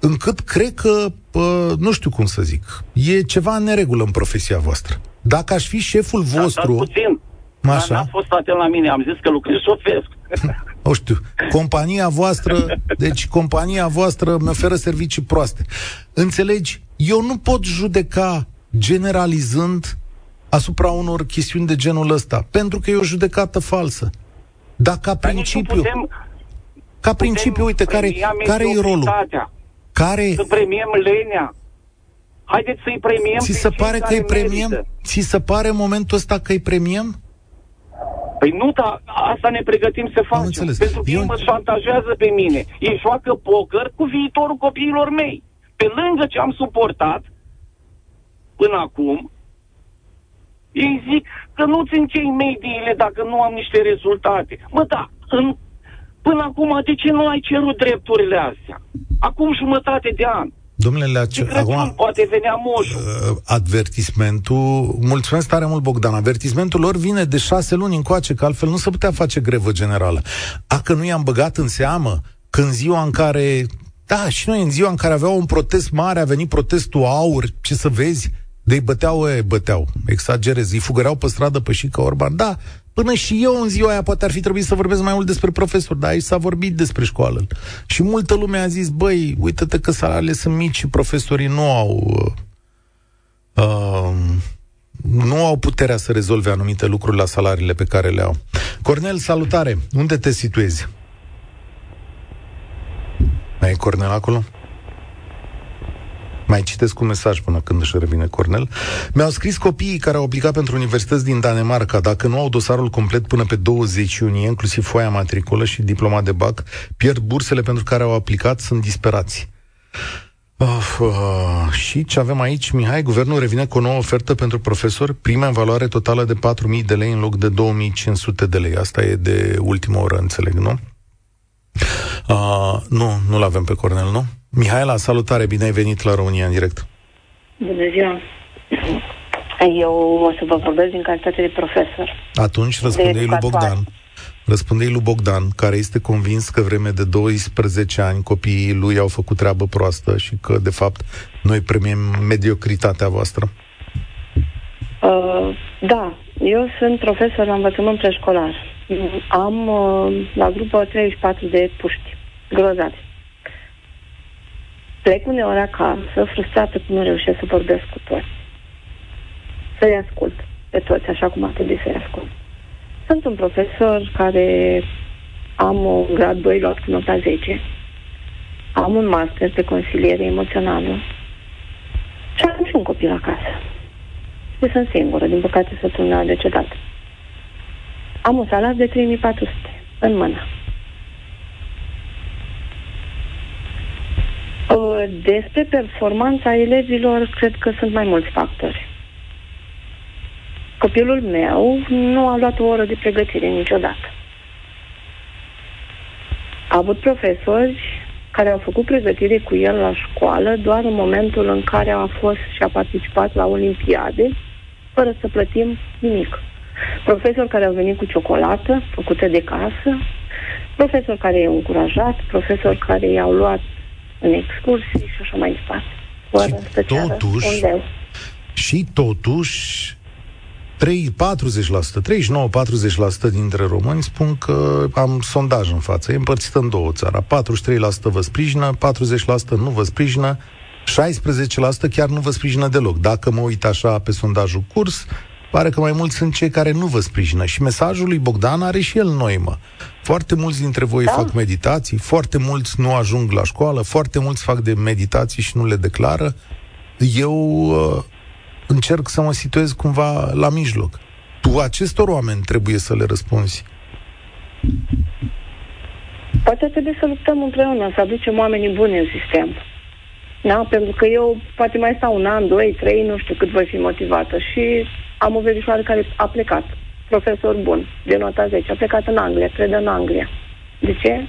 Speaker 1: încât cred că, uh, nu știu cum să zic, e ceva în neregulă în profesia voastră. Dacă aș fi șeful
Speaker 10: Dar
Speaker 1: vostru...
Speaker 10: stați puțin. Dar
Speaker 1: Așa.
Speaker 10: n-a fost atent la mine, am zis că lucrez șofer.
Speaker 1: nu <laughs> știu, compania voastră, deci compania voastră mi oferă servicii proaste. Înțelegi? Eu nu pot judeca generalizând asupra unor chestiuni de genul ăsta, pentru că e o judecată falsă. Dar ca principiu, putem, ca principiu, uite, care, care e rolul? Care...
Speaker 10: Să premiem lenea. Haideți să-i premiem
Speaker 1: Ți se pare că îi premiem? Ți se pare în momentul ăsta că îi premiem?
Speaker 10: Păi nu, dar asta ne pregătim să facem. Înțeles. Pentru că Eu... mă șantajează pe mine. Ei joacă poker cu viitorul copiilor mei. Pe lângă ce am suportat până acum, ei zic că nu-ți închei mediile dacă nu am niște rezultate. Mă, da, în, până acum, de ce nu ai cerut drepturile astea? Acum jumătate de an.
Speaker 1: Domnule Leace, acum...
Speaker 10: poate venea moșul. Uh,
Speaker 1: advertismentul... Mulțumesc tare mult, Bogdan. Advertismentul lor vine de șase luni încoace, că altfel nu se putea face grevă generală. A, că nu i-am băgat în seamă când ziua în care... Da, și noi în ziua în care aveau un protest mare, a venit protestul aur, ce să vezi, de băteau, e, băteau, exagerez, îi fugăreau pe stradă pe Șica Orban. Da, până și eu în ziua aia poate ar fi trebuit să vorbesc mai mult despre profesor, dar aici s-a vorbit despre școală. Și multă lume a zis, băi, uite-te că salariile sunt mici și profesorii nu au... Uh, uh, nu au puterea să rezolve anumite lucruri la salariile pe care le au. Cornel, salutare! Unde te situezi? Mai e Cornel acolo? Mai citesc un mesaj până când își revine Cornel. Mi-au scris copiii care au aplicat pentru universități din Danemarca, dacă nu au dosarul complet până pe 20 iunie, inclusiv foaia matricolă și diploma de bac, pierd bursele pentru care au aplicat, sunt disperați. Of, uh, și ce avem aici, Mihai, guvernul revine cu o nouă ofertă pentru profesori, prima în valoare totală de 4.000 de lei în loc de 2.500 de lei. Asta e de ultimă oră, înțeleg, nu? Uh, nu, nu-l avem pe Cornel, nu? Mihaela, salutare, bine ai venit la România în direct.
Speaker 11: Bună ziua. Eu o să vă vorbesc din calitate de profesor.
Speaker 1: Atunci răspundei lui Bogdan. Răspundei lui Bogdan, care este convins că vreme de 12 ani copiii lui au făcut treabă proastă și că, de fapt, noi premiem mediocritatea voastră.
Speaker 11: Uh, da, eu sunt profesor la învățământ preșcolar. Am uh, la grupă 34 de puști grozați. Plec uneori acasă, frustrată că nu reușesc să vorbesc cu toți. Să-i ascult pe toți, așa cum ar trebui să-i ascult. Sunt un profesor care am un grad 2 luat cu nota 10. Am un master de consiliere emoțională. Și am și un copil acasă. Și sunt singură, din păcate să a decedat. Am un salar de 3400 în mână. Despre performanța elevilor, cred că sunt mai mulți factori. Copilul meu nu a luat o oră de pregătire niciodată. A avut profesori care au făcut pregătire cu el la școală doar în momentul în care a fost și a participat la olimpiade, fără să plătim nimic. Profesori care au venit cu ciocolată făcută de casă, profesori care i-au încurajat, profesori care i-au luat în excursii și așa mai departe. Fără și totuși,
Speaker 1: și totuși 3, 40%, 39-40% dintre români spun că am sondaj în față, e împărțită în două țara. 43% vă sprijină, 40% nu vă sprijină, 16% chiar nu vă sprijină deloc. Dacă mă uit așa pe sondajul curs, pare că mai mulți sunt cei care nu vă sprijină. Și mesajul lui Bogdan are și el noimă. Foarte mulți dintre voi da. fac meditații, foarte mulți nu ajung la școală, foarte mulți fac de meditații și nu le declară. Eu uh, încerc să mă situez cumva la mijloc. Tu acestor oameni trebuie să le răspunzi.
Speaker 11: Poate trebuie să luptăm împreună, să aducem oamenii buni în sistem. Da? Pentru că eu poate mai stau un an, doi, trei, nu știu cât voi fi motivată și am o verișoară care a plecat, profesor bun, de nota 10, a plecat în Anglia, predă în Anglia. De ce?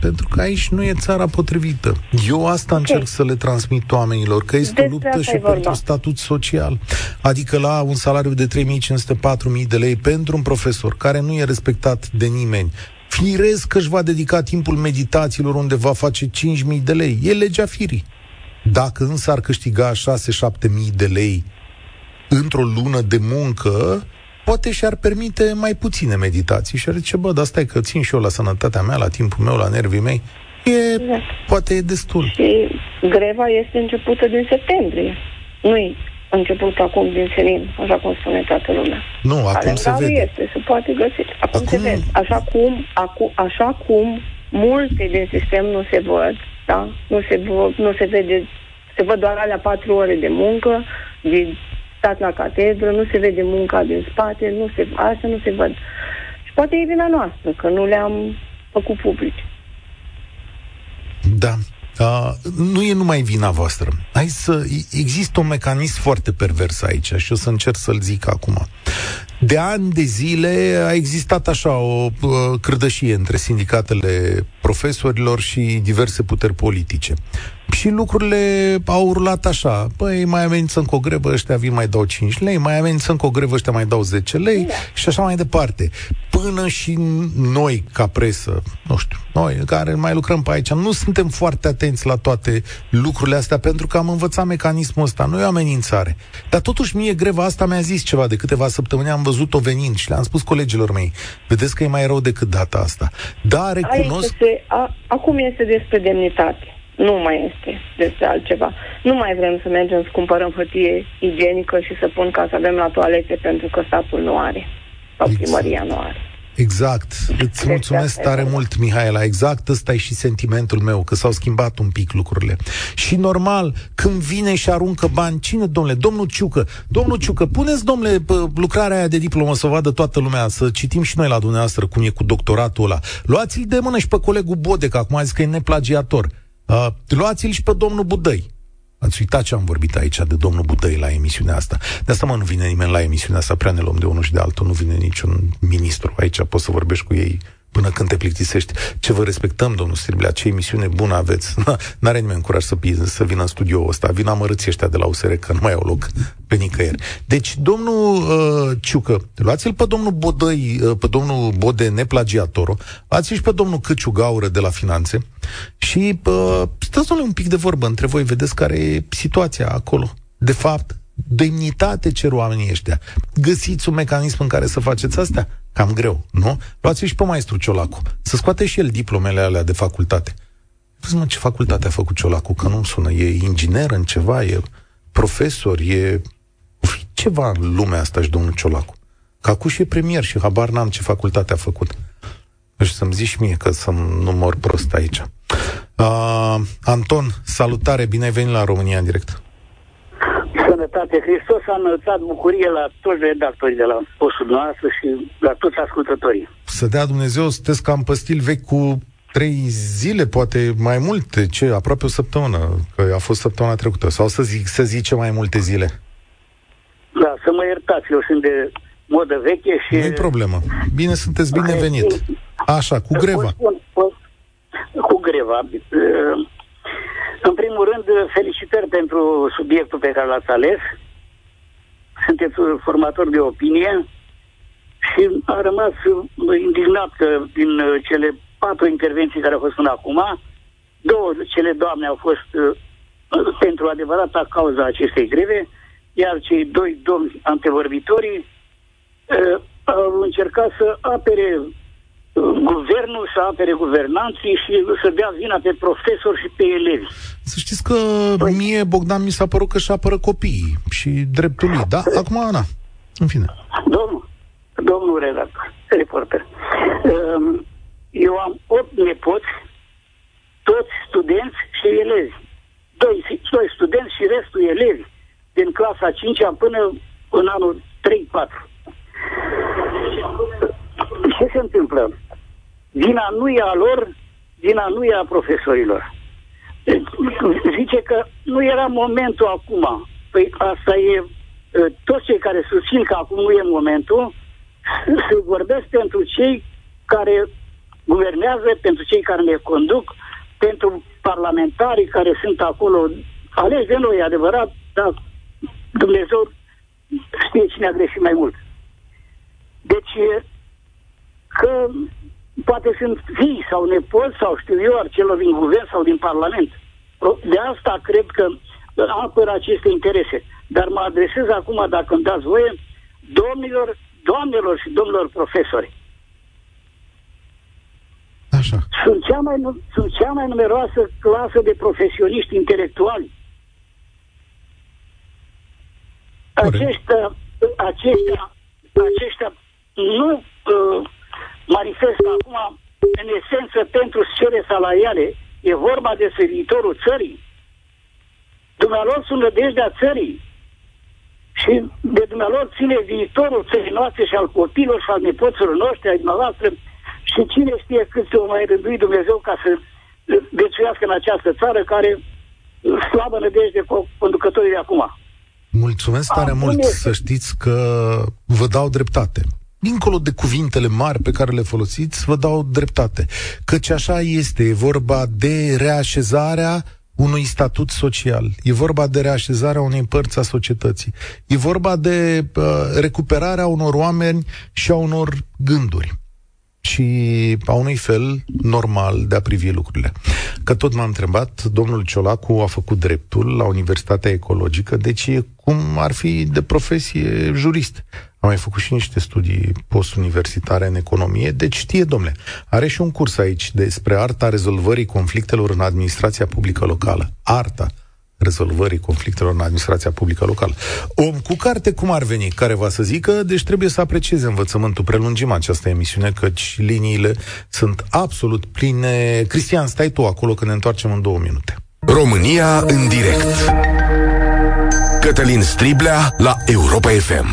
Speaker 1: Pentru că aici nu e țara potrivită. Eu asta okay. încerc să le transmit oamenilor, că este Despre o luptă și pentru vorba. statut social. Adică la un salariu de 3.500-4.000 de lei pentru un profesor care nu e respectat de nimeni, firesc că își va dedica timpul meditațiilor unde va face 5.000 de lei. E legea firii. Dacă însă ar câștiga 6-7 mii de lei într-o lună de muncă, poate și-ar permite mai puține meditații și ar zice, bă, dar stai că țin și eu la sănătatea mea, la timpul meu, la nervii mei. E, exact. poate e destul.
Speaker 11: Și greva este începută din septembrie. Nu-i început acum din senin, așa cum spune toată lumea.
Speaker 1: Nu, acum se vede.
Speaker 11: este, se poate găsi. Acum, acum... se vede. Așa cum, acu, așa cum multe din sistem nu se văd, da? Nu se, vă, nu se vede, se văd doar alea patru ore de muncă, de stat la catedră, nu se vede munca din spate, nu se, asta nu se văd. Și poate e vina noastră, că nu le-am făcut publici.
Speaker 1: Da. Uh, nu e numai vina voastră. Hai să... Există un mecanism foarte pervers aici și o să încerc să-l zic acum. De ani de zile a existat așa o uh, cârdășie între sindicatele profesorilor și diverse puteri politice. Și lucrurile au urlat așa. Păi, mai amenințăm cu o grevă, ăștia vin mai dau 5 lei, mai amenințăm cu o grevă, ăștia mai dau 10 lei da. și așa mai departe. Până și noi, ca presă, nu știu, noi care mai lucrăm pe aici, nu suntem foarte atenți la toate lucrurile astea pentru că am învățat mecanismul ăsta. Nu e o amenințare. Dar totuși mie greva asta mi-a zis ceva de câteva săptămâni, am văzut-o venind și le-am spus colegilor mei. Vedeți că e mai rău decât data asta. Dar recunosc...
Speaker 11: Aici este, a, acum este despre demnitate. Nu mai este despre altceva. Nu mai vrem să mergem să cumpărăm hârtie igienică și să pun ca să avem la toalete pentru că statul nu are. Sau exact. primăria nu are.
Speaker 1: Exact. Îți mulțumesc tare mult, Mihaela. Exact ăsta e și sentimentul meu, că s-au schimbat un pic lucrurile. Și normal, când vine și aruncă bani, cine, domnule? Domnul Ciucă. Domnul Ciucă, puneți, domnule, lucrarea aia de diplomă să o vadă toată lumea, să citim și noi la dumneavoastră cum e cu doctoratul ăla. Luați-l de mână și pe colegul Bodec, acum a zis că e neplagiator. Uh, luați-l și pe domnul Budăi. Ați uitat ce am vorbit aici de domnul Budăi la emisiunea asta. De asta, mă, nu vine nimeni la emisiunea asta, prea ne luăm de unul și de altul, nu vine niciun ministru aici, poți să vorbești cu ei până când te plictisești. Ce vă respectăm, domnul Sirblea, ce emisiune bună aveți. <laughs> N-are nimeni curaj să, să vină în studioul ăsta. Vin amărâții ăștia de la USR, că nu mai au loc pe nicăieri. Deci, domnul uh, Ciucă, luați-l pe domnul Bodăi, uh, pe domnul Bode neplagiatorul, luați-l și pe domnul Căciu Gaură de la Finanțe și uh, stați un pic de vorbă între voi, vedeți care e situația acolo. De fapt, demnitate cer oamenii ăștia. Găsiți un mecanism în care să faceți asta? Cam greu, nu? Luați și pe maestru Ciolacu. Să scoate și el diplomele alea de facultate. Vezi mă ce facultate a făcut Ciolacu, că nu-mi sună. E inginer în ceva, e profesor, e ceva în lumea asta și domnul Ciolacu. Că acum și e premier și habar n-am ce facultate a făcut. Și să-mi zici mie că să-mi număr prost aici. Uh, Anton, salutare, bine ai venit la România în direct
Speaker 12: sănătate. Hristos a înălțat bucurie la toți redactorii de la postul noastră și la toți ascultătorii.
Speaker 1: Să dea Dumnezeu, sunteți cam păstil vechi cu trei zile, poate mai multe, ce, aproape o săptămână, că a fost săptămâna trecută, sau să zic, să zice mai multe zile.
Speaker 12: Da, să mă iertați, eu sunt de modă veche și...
Speaker 1: Nu-i problemă. Bine, sunteți binevenit. Așa, cu greva.
Speaker 12: Cu greva. În primul rând, felicitări pentru subiectul pe care l-ați ales. Sunteți formator de opinie și a rămas indignat că din cele patru intervenții care au fost până acum, două cele doamne au fost uh, pentru adevărata cauza acestei greve, iar cei doi domni antevorbitorii uh, au încercat să apere guvernul să apere guvernanții și să dea vina pe profesori și pe elevi.
Speaker 1: Să știți că păi... mie Bogdan mi s-a părut că și apără copiii și dreptul lui, da? Acum, Ana, în fine.
Speaker 12: Domnul, domnul redactor, reporter, um, eu am opt nepoți, toți studenți și elevi. Doi, doi studenți și restul elevi din clasa 5 până în anul 3-4. Ce se întâmplă? Vina nu e a lor, vina nu e a profesorilor. Zice că nu era momentul acum. Păi asta e, toți cei care susțin că acum nu e momentul, să vorbesc pentru cei care guvernează, pentru cei care ne conduc, pentru parlamentarii care sunt acolo aleși de noi, adevărat, dar Dumnezeu știe cine a greșit mai mult. Deci, că poate sunt fii sau nepoți sau știu eu, celor din guvern sau din parlament. De asta cred că apără aceste interese. Dar mă adresez acum, dacă îmi dați voie, domnilor doamnelor și domnilor profesori.
Speaker 1: Așa.
Speaker 12: Sunt cea mai, nu- sunt cea mai numeroasă clasă de profesioniști intelectuali. Aceștia, aceștia, aceștia nu uh, manifestă acum în esență pentru cele salariale. E vorba despre viitorul țării. Dumnealor sunt nădejdea țării. Și de dumnealor ține viitorul țării noastre și al copiilor și al nepoților noștri, ai dumneavoastră. Și cine știe cât o mai rândui Dumnezeu ca să viețuiască în această țară care slabă nădejde cu conducătorii de acum.
Speaker 1: Mulțumesc tare
Speaker 12: Acum
Speaker 1: mult
Speaker 12: este-
Speaker 1: să știți că vă dau dreptate. Dincolo de cuvintele mari pe care le folosiți, vă dau dreptate. Căci așa este, e vorba de reașezarea unui statut social. E vorba de reașezarea unei părți a societății. E vorba de uh, recuperarea unor oameni și a unor gânduri și a unui fel normal de a privi lucrurile. Că tot m-am întrebat, domnul Ciolacu a făcut dreptul la Universitatea Ecologică, deci e cum ar fi de profesie jurist. A mai făcut și niște studii postuniversitare în economie, deci știe, domnule, are și un curs aici despre arta rezolvării conflictelor în administrația publică locală. Arta rezolvării conflictelor în administrația publică locală. Om cu carte, cum ar veni? Care va să zică, deci trebuie să aprecieze învățământul. Prelungim această emisiune, căci liniile sunt absolut pline. Cristian, stai tu acolo când ne întoarcem în două minute.
Speaker 13: România în direct. Cătălin Striblea la Europa FM.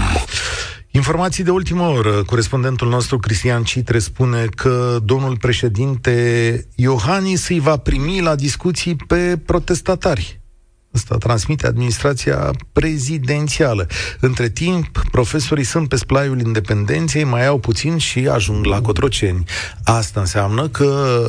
Speaker 1: Informații de ultimă oră. Corespondentul nostru, Cristian Citre, spune că domnul președinte Iohannis îi va primi la discuții pe protestatari. Asta transmite administrația prezidențială. Între timp, profesorii sunt pe splaiul independenței, mai au puțin și ajung la Cotroceni. Asta înseamnă că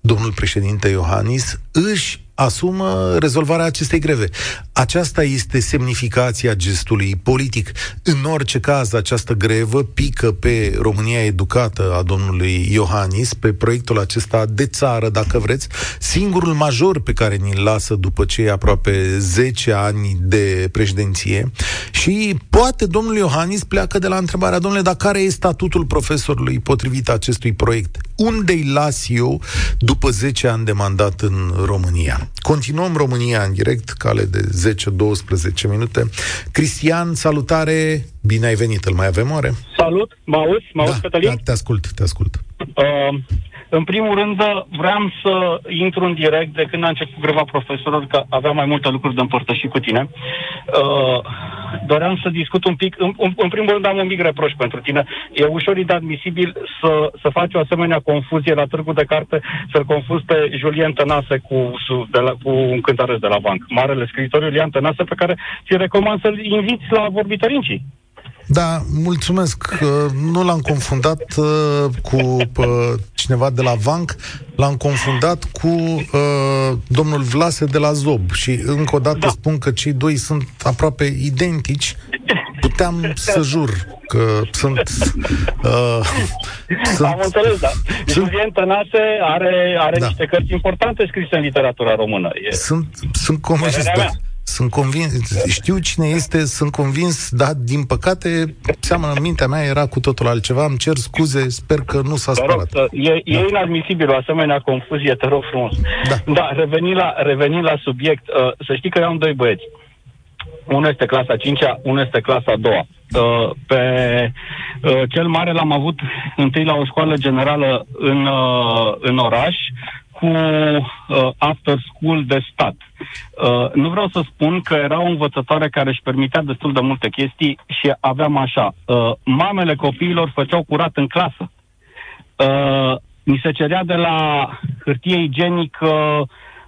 Speaker 1: domnul președinte Iohannis își asumă rezolvarea acestei greve. Aceasta este semnificația gestului politic. În orice caz, această grevă pică pe România educată a domnului Iohannis, pe proiectul acesta de țară, dacă vreți, singurul major pe care ni-l lasă după cei aproape 10 ani de președinție. Și poate domnul Iohannis pleacă de la întrebarea, domnule, dar care e statutul profesorului potrivit acestui proiect? Unde îi las eu după 10 ani de mandat în România? Continuăm România în direct, cale de 10-12 minute. Cristian, salutare, bine ai venit, îl mai avem oare?
Speaker 14: Salut, mă auzi? Mă auzi,
Speaker 1: da,
Speaker 14: Cătălin?
Speaker 1: Da, te ascult, te ascult.
Speaker 14: Uh, în primul rând, vreau să intru în direct de când a început greva profesorilor, că aveam mai multe lucruri de împărtășit cu tine. Uh, doream să discut un pic, în, în primul rând am un mic reproș pentru tine. E ușor inadmisibil să, să faci o asemenea confuzie la târgul de carte, să-l confuzi pe Julien Tănase cu, su- de la, cu un cântăresc de la banc. Marele scriitor Iulian Tănase, pe care ți recomand să-l inviți la vorbitărincii.
Speaker 1: Da, mulțumesc. Uh, Nu l-am confundat uh, cu uh, cineva de la Vanc, l-am confundat cu uh, domnul Vlase de la Zob. Și încă o dată da. spun că cei doi sunt aproape identici. Puteam să jur că sunt... Uh,
Speaker 14: sunt Am înțeles, da. Julien Tănase are, are da. niște cărți importante scrise în literatura română. E...
Speaker 1: Sunt, sunt convins,
Speaker 14: Părerea
Speaker 1: da.
Speaker 14: mea.
Speaker 1: Sunt convins, știu cine este, sunt convins, dar din păcate, seamănă în mintea mea era cu totul altceva. Îmi cer scuze, sper că nu s-a
Speaker 14: Te rog,
Speaker 1: spălat.
Speaker 14: să- e, e
Speaker 1: Da.
Speaker 14: inadmisibil o asemenea confuzie, te rog frumos.
Speaker 1: Da,
Speaker 14: da revenind la, revenind la subiect, uh, să știi că eu am doi băieți. Unul este clasa 5-a, unul este clasa 2 uh, Pe uh, cel mare l-am avut întâi la o școală generală în, uh, în oraș cu uh, after school de stat. Uh, nu vreau să spun că era o învățătoare care își permitea destul de multe chestii și aveam așa. Uh, mamele copiilor făceau curat în clasă. Uh, mi se cerea de la hârtie igienică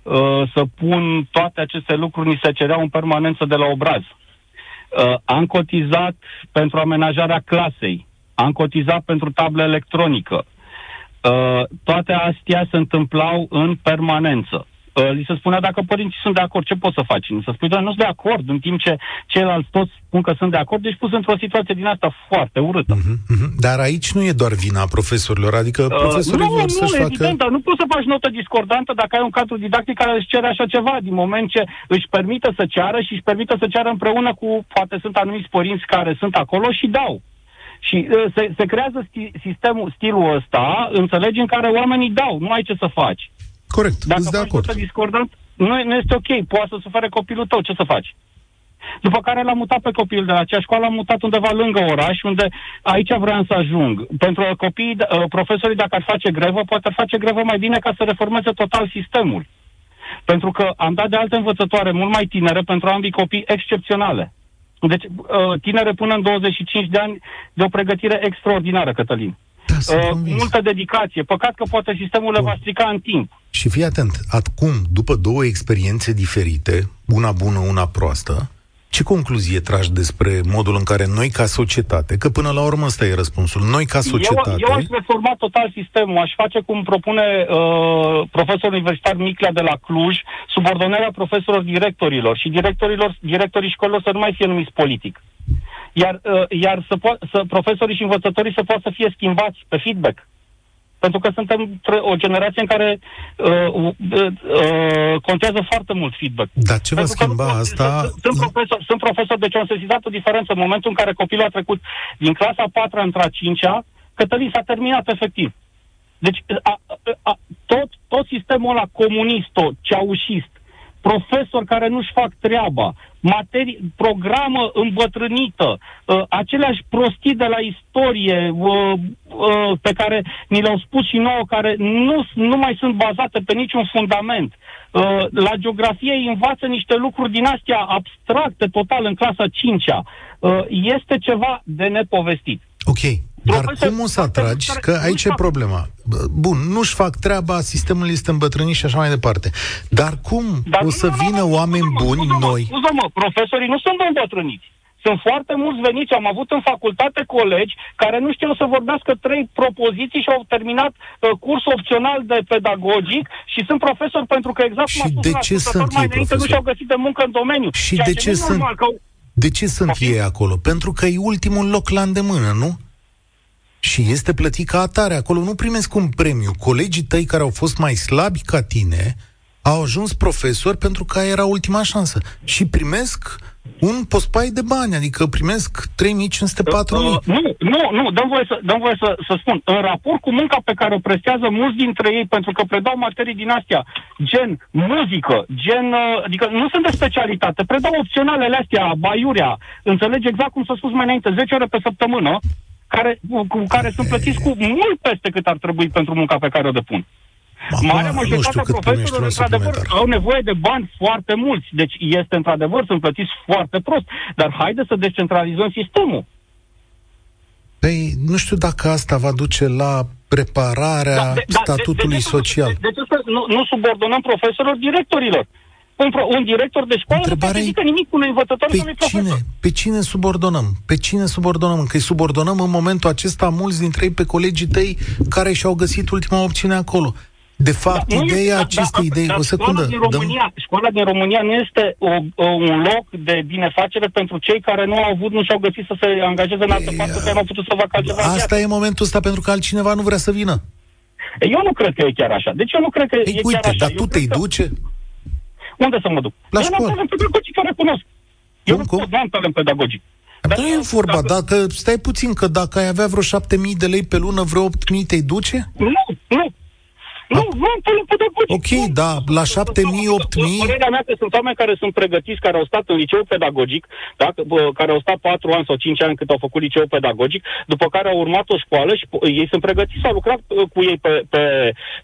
Speaker 14: uh, să pun toate aceste lucruri, mi se cereau în permanență de la obraz. Uh, am cotizat pentru amenajarea clasei, am cotizat pentru tablă electronică. Uh, toate astea se întâmplau în permanență. Uh, li se spunea dacă părinții sunt de acord, ce poți să faci? Să spui, doamne, nu sunt de acord, în timp ce ceilalți toți spun că sunt de acord, deci pus într-o situație din asta foarte urâtă.
Speaker 1: Mhm. Dar aici nu e doar vina profesorilor, adică
Speaker 14: Uh,
Speaker 1: profesorii
Speaker 14: nu,
Speaker 1: vor
Speaker 14: nu,
Speaker 1: să-și facă...
Speaker 14: evident, dar nu poți să faci notă discordantă dacă ai un cadru didactic care își cere așa ceva, din moment ce își permite să ceară și își permite să ceară împreună cu, poate sunt anumiți părinți care sunt acolo și dau. Și uh, se, se creează sti, sistemul, stilul ăsta, înțelegi, în care oamenii dau, nu ai ce să faci.
Speaker 1: Corect,
Speaker 14: Dacă
Speaker 1: sunt de
Speaker 14: faci
Speaker 1: acord.
Speaker 14: notă discordantă, nu, nu este ok, poate să sufere copilul tău, ce să faci? După care l-am mutat pe copil de la acea școală, am mutat undeva lângă oraș, unde aici vreau să ajung. Pentru copiii, uh, profesorii, dacă ar face grevă, poate ar face grevă mai bine ca să reformeze total sistemul. Pentru că am dat de alte învățătoare mult mai tinere pentru ambii copii excepționale. Deci, uh, tinere până în 25 de ani de o pregătire extraordinară, Cătălin.
Speaker 1: Da,
Speaker 14: Uh, cu multă dedicație. Păcat că poate sistemul le va strica în timp.
Speaker 1: Și fii atent, acum, după două experiențe diferite, una bună, una proastă, ce concluzie tragi despre modul în care noi ca societate, că până la urmă ăsta e răspunsul, noi ca societate...
Speaker 14: Eu, eu aș reforma total sistemul, aș face cum propune uh, profesorul universitar Miclea de la Cluj, subordonarea profesorilor directorilor și directorilor, directorii școlilor să nu mai fie numiți politic. Iar, uh, iar să, po- să profesorii și învățătorii să poată să fie schimbați pe feedback. Pentru că suntem tre- o generație în care uh, uh, uh, contează foarte mult feedback.
Speaker 1: Dar ce va
Speaker 14: Pentru că
Speaker 1: schimba
Speaker 14: nu pot-
Speaker 1: asta?
Speaker 14: Sunt, sunt, profesor, sunt profesor, deci am sesizat o diferență în momentul în care copilul a trecut din clasa a patra într-a cincea, Cătălin s-a terminat efectiv. Deci a, a, a, tot, tot sistemul ăla comunist, ceaușist, profesori care nu-și fac treaba, materii, programă îmbătrânită, uh, aceleași prostii de la istorie uh, uh, pe care ni le-au spus și nouă, care nu, nu mai sunt bazate pe niciun fundament. Uh, la geografie îi învață niște lucruri din astea abstracte total în clasa 5-a. Uh, este ceva de nepovestit.
Speaker 1: Ok, dar cum o să atragi? Că aici e problema. Bă, Bun, nu-și fac treaba, sistemul este îmbătrânit și așa mai departe. Dar cum
Speaker 14: Dar
Speaker 1: o să vină oameni buni noi?
Speaker 14: Scuză-mă, profesorii nu sunt îmbătrâniți. Sunt foarte mulți veniți. Am avut în facultate colegi care nu știu să vorbească trei propoziții și au terminat uh, curs opțional de pedagogic și sunt profesori pentru că exact cum a spus
Speaker 1: de
Speaker 14: un
Speaker 1: ce
Speaker 14: ascultător
Speaker 1: sunt
Speaker 14: mai
Speaker 1: ei
Speaker 14: înainte, nu
Speaker 1: profesori?
Speaker 14: și-au găsit de muncă în domeniu.
Speaker 1: Și
Speaker 14: Ceea
Speaker 1: de
Speaker 14: ce
Speaker 1: ce
Speaker 14: nu e
Speaker 1: sunt-
Speaker 14: normal, că
Speaker 1: De ce sunt ei acolo? Pentru că e ultimul loc la îndemână, nu? Și este plătit ca atare. Acolo nu primesc un premiu. Colegii tăi care au fost mai slabi ca tine au ajuns profesori pentru că era ultima șansă. Și primesc un pospai de bani, adică primesc 3500
Speaker 14: Uh, nu, nu, nu, dăm voie, să, dăm voie să, să spun. În raport cu munca pe care o prestează mulți dintre ei, pentru că predau materii din astea, gen muzică, gen, uh, adică nu sunt de specialitate, predau opționalele astea, baiurea, înțelegi exact cum s-a spus mai înainte, 10 ore pe săptămână, care, cu, cu care sunt plătiți cu mult peste cât ar trebui pentru munca pe care o depun. Marea
Speaker 1: nu
Speaker 14: majoritatea
Speaker 1: știu cât primești
Speaker 14: profesorilor,
Speaker 1: la
Speaker 14: într-adevăr,
Speaker 1: suplimentar.
Speaker 14: au nevoie de bani foarte mulți. Deci este, într-adevăr, sunt plătiți foarte prost. Dar haide să descentralizăm sistemul.
Speaker 1: Păi, nu știu dacă asta va duce la prepararea
Speaker 14: Da, de- da,
Speaker 1: statutului
Speaker 14: de, de,
Speaker 1: social.
Speaker 14: De, de ce să nu, nu subordonăm profesorilor directorilor? Un, pro, un director de școală nu poate zice nimic cu un învățător sau unui
Speaker 1: Pe
Speaker 14: profesor.
Speaker 1: cine? Pe cine subordonăm? Pe cine subordonăm? Că îi subordonăm în momentul acesta mulți dintre ei pe colegii tăi care și-au găsit ultima opțiune acolo. De fapt,
Speaker 14: Nu
Speaker 1: ideea
Speaker 14: este-
Speaker 1: acestei idei...
Speaker 14: dar
Speaker 1: O secundă.
Speaker 14: Școala din,
Speaker 1: dăm-
Speaker 14: România, școala din România nu este o, o, un loc de binefacere pentru cei care nu au avut, nu și-au găsit să se angajeze în altă parte, că nu au putut să facă altceva în viață.
Speaker 1: Asta e momentul ăsta pentru că altcineva nu vrea să vină.
Speaker 14: Eu nu cred că e chiar așa. Deci eu nu cred că
Speaker 1: Ei,
Speaker 14: e
Speaker 1: uite,
Speaker 14: chiar așa.
Speaker 1: dar
Speaker 14: Eu
Speaker 1: tu
Speaker 14: cred
Speaker 1: te-i
Speaker 14: că-
Speaker 1: duce?
Speaker 14: Unde să mă duc?
Speaker 1: La
Speaker 14: eu nu
Speaker 1: școală.
Speaker 14: am talent pedagogic, care cunosc. Eu nu, pot, nu am talent pedagogic.
Speaker 1: Dar nu e vorba, dacă... Stai puțin, că dacă ai avea vreo 7000 de lei pe lună, vreo 8000 te-i duce?
Speaker 14: Nu, nu. Nu, nu am talent pedagogic.
Speaker 1: Ok, da, la 7000, 8000...
Speaker 14: Părerea mea că sunt oameni care sunt pregătiți, care au stat în liceu pedagogic, da? bă, care au stat 4 ani sau 5 ani cât au făcut liceu pedagogic, după care au urmat o școală și po- ei sunt pregătiți să lucra uh, cu ei pe, pe,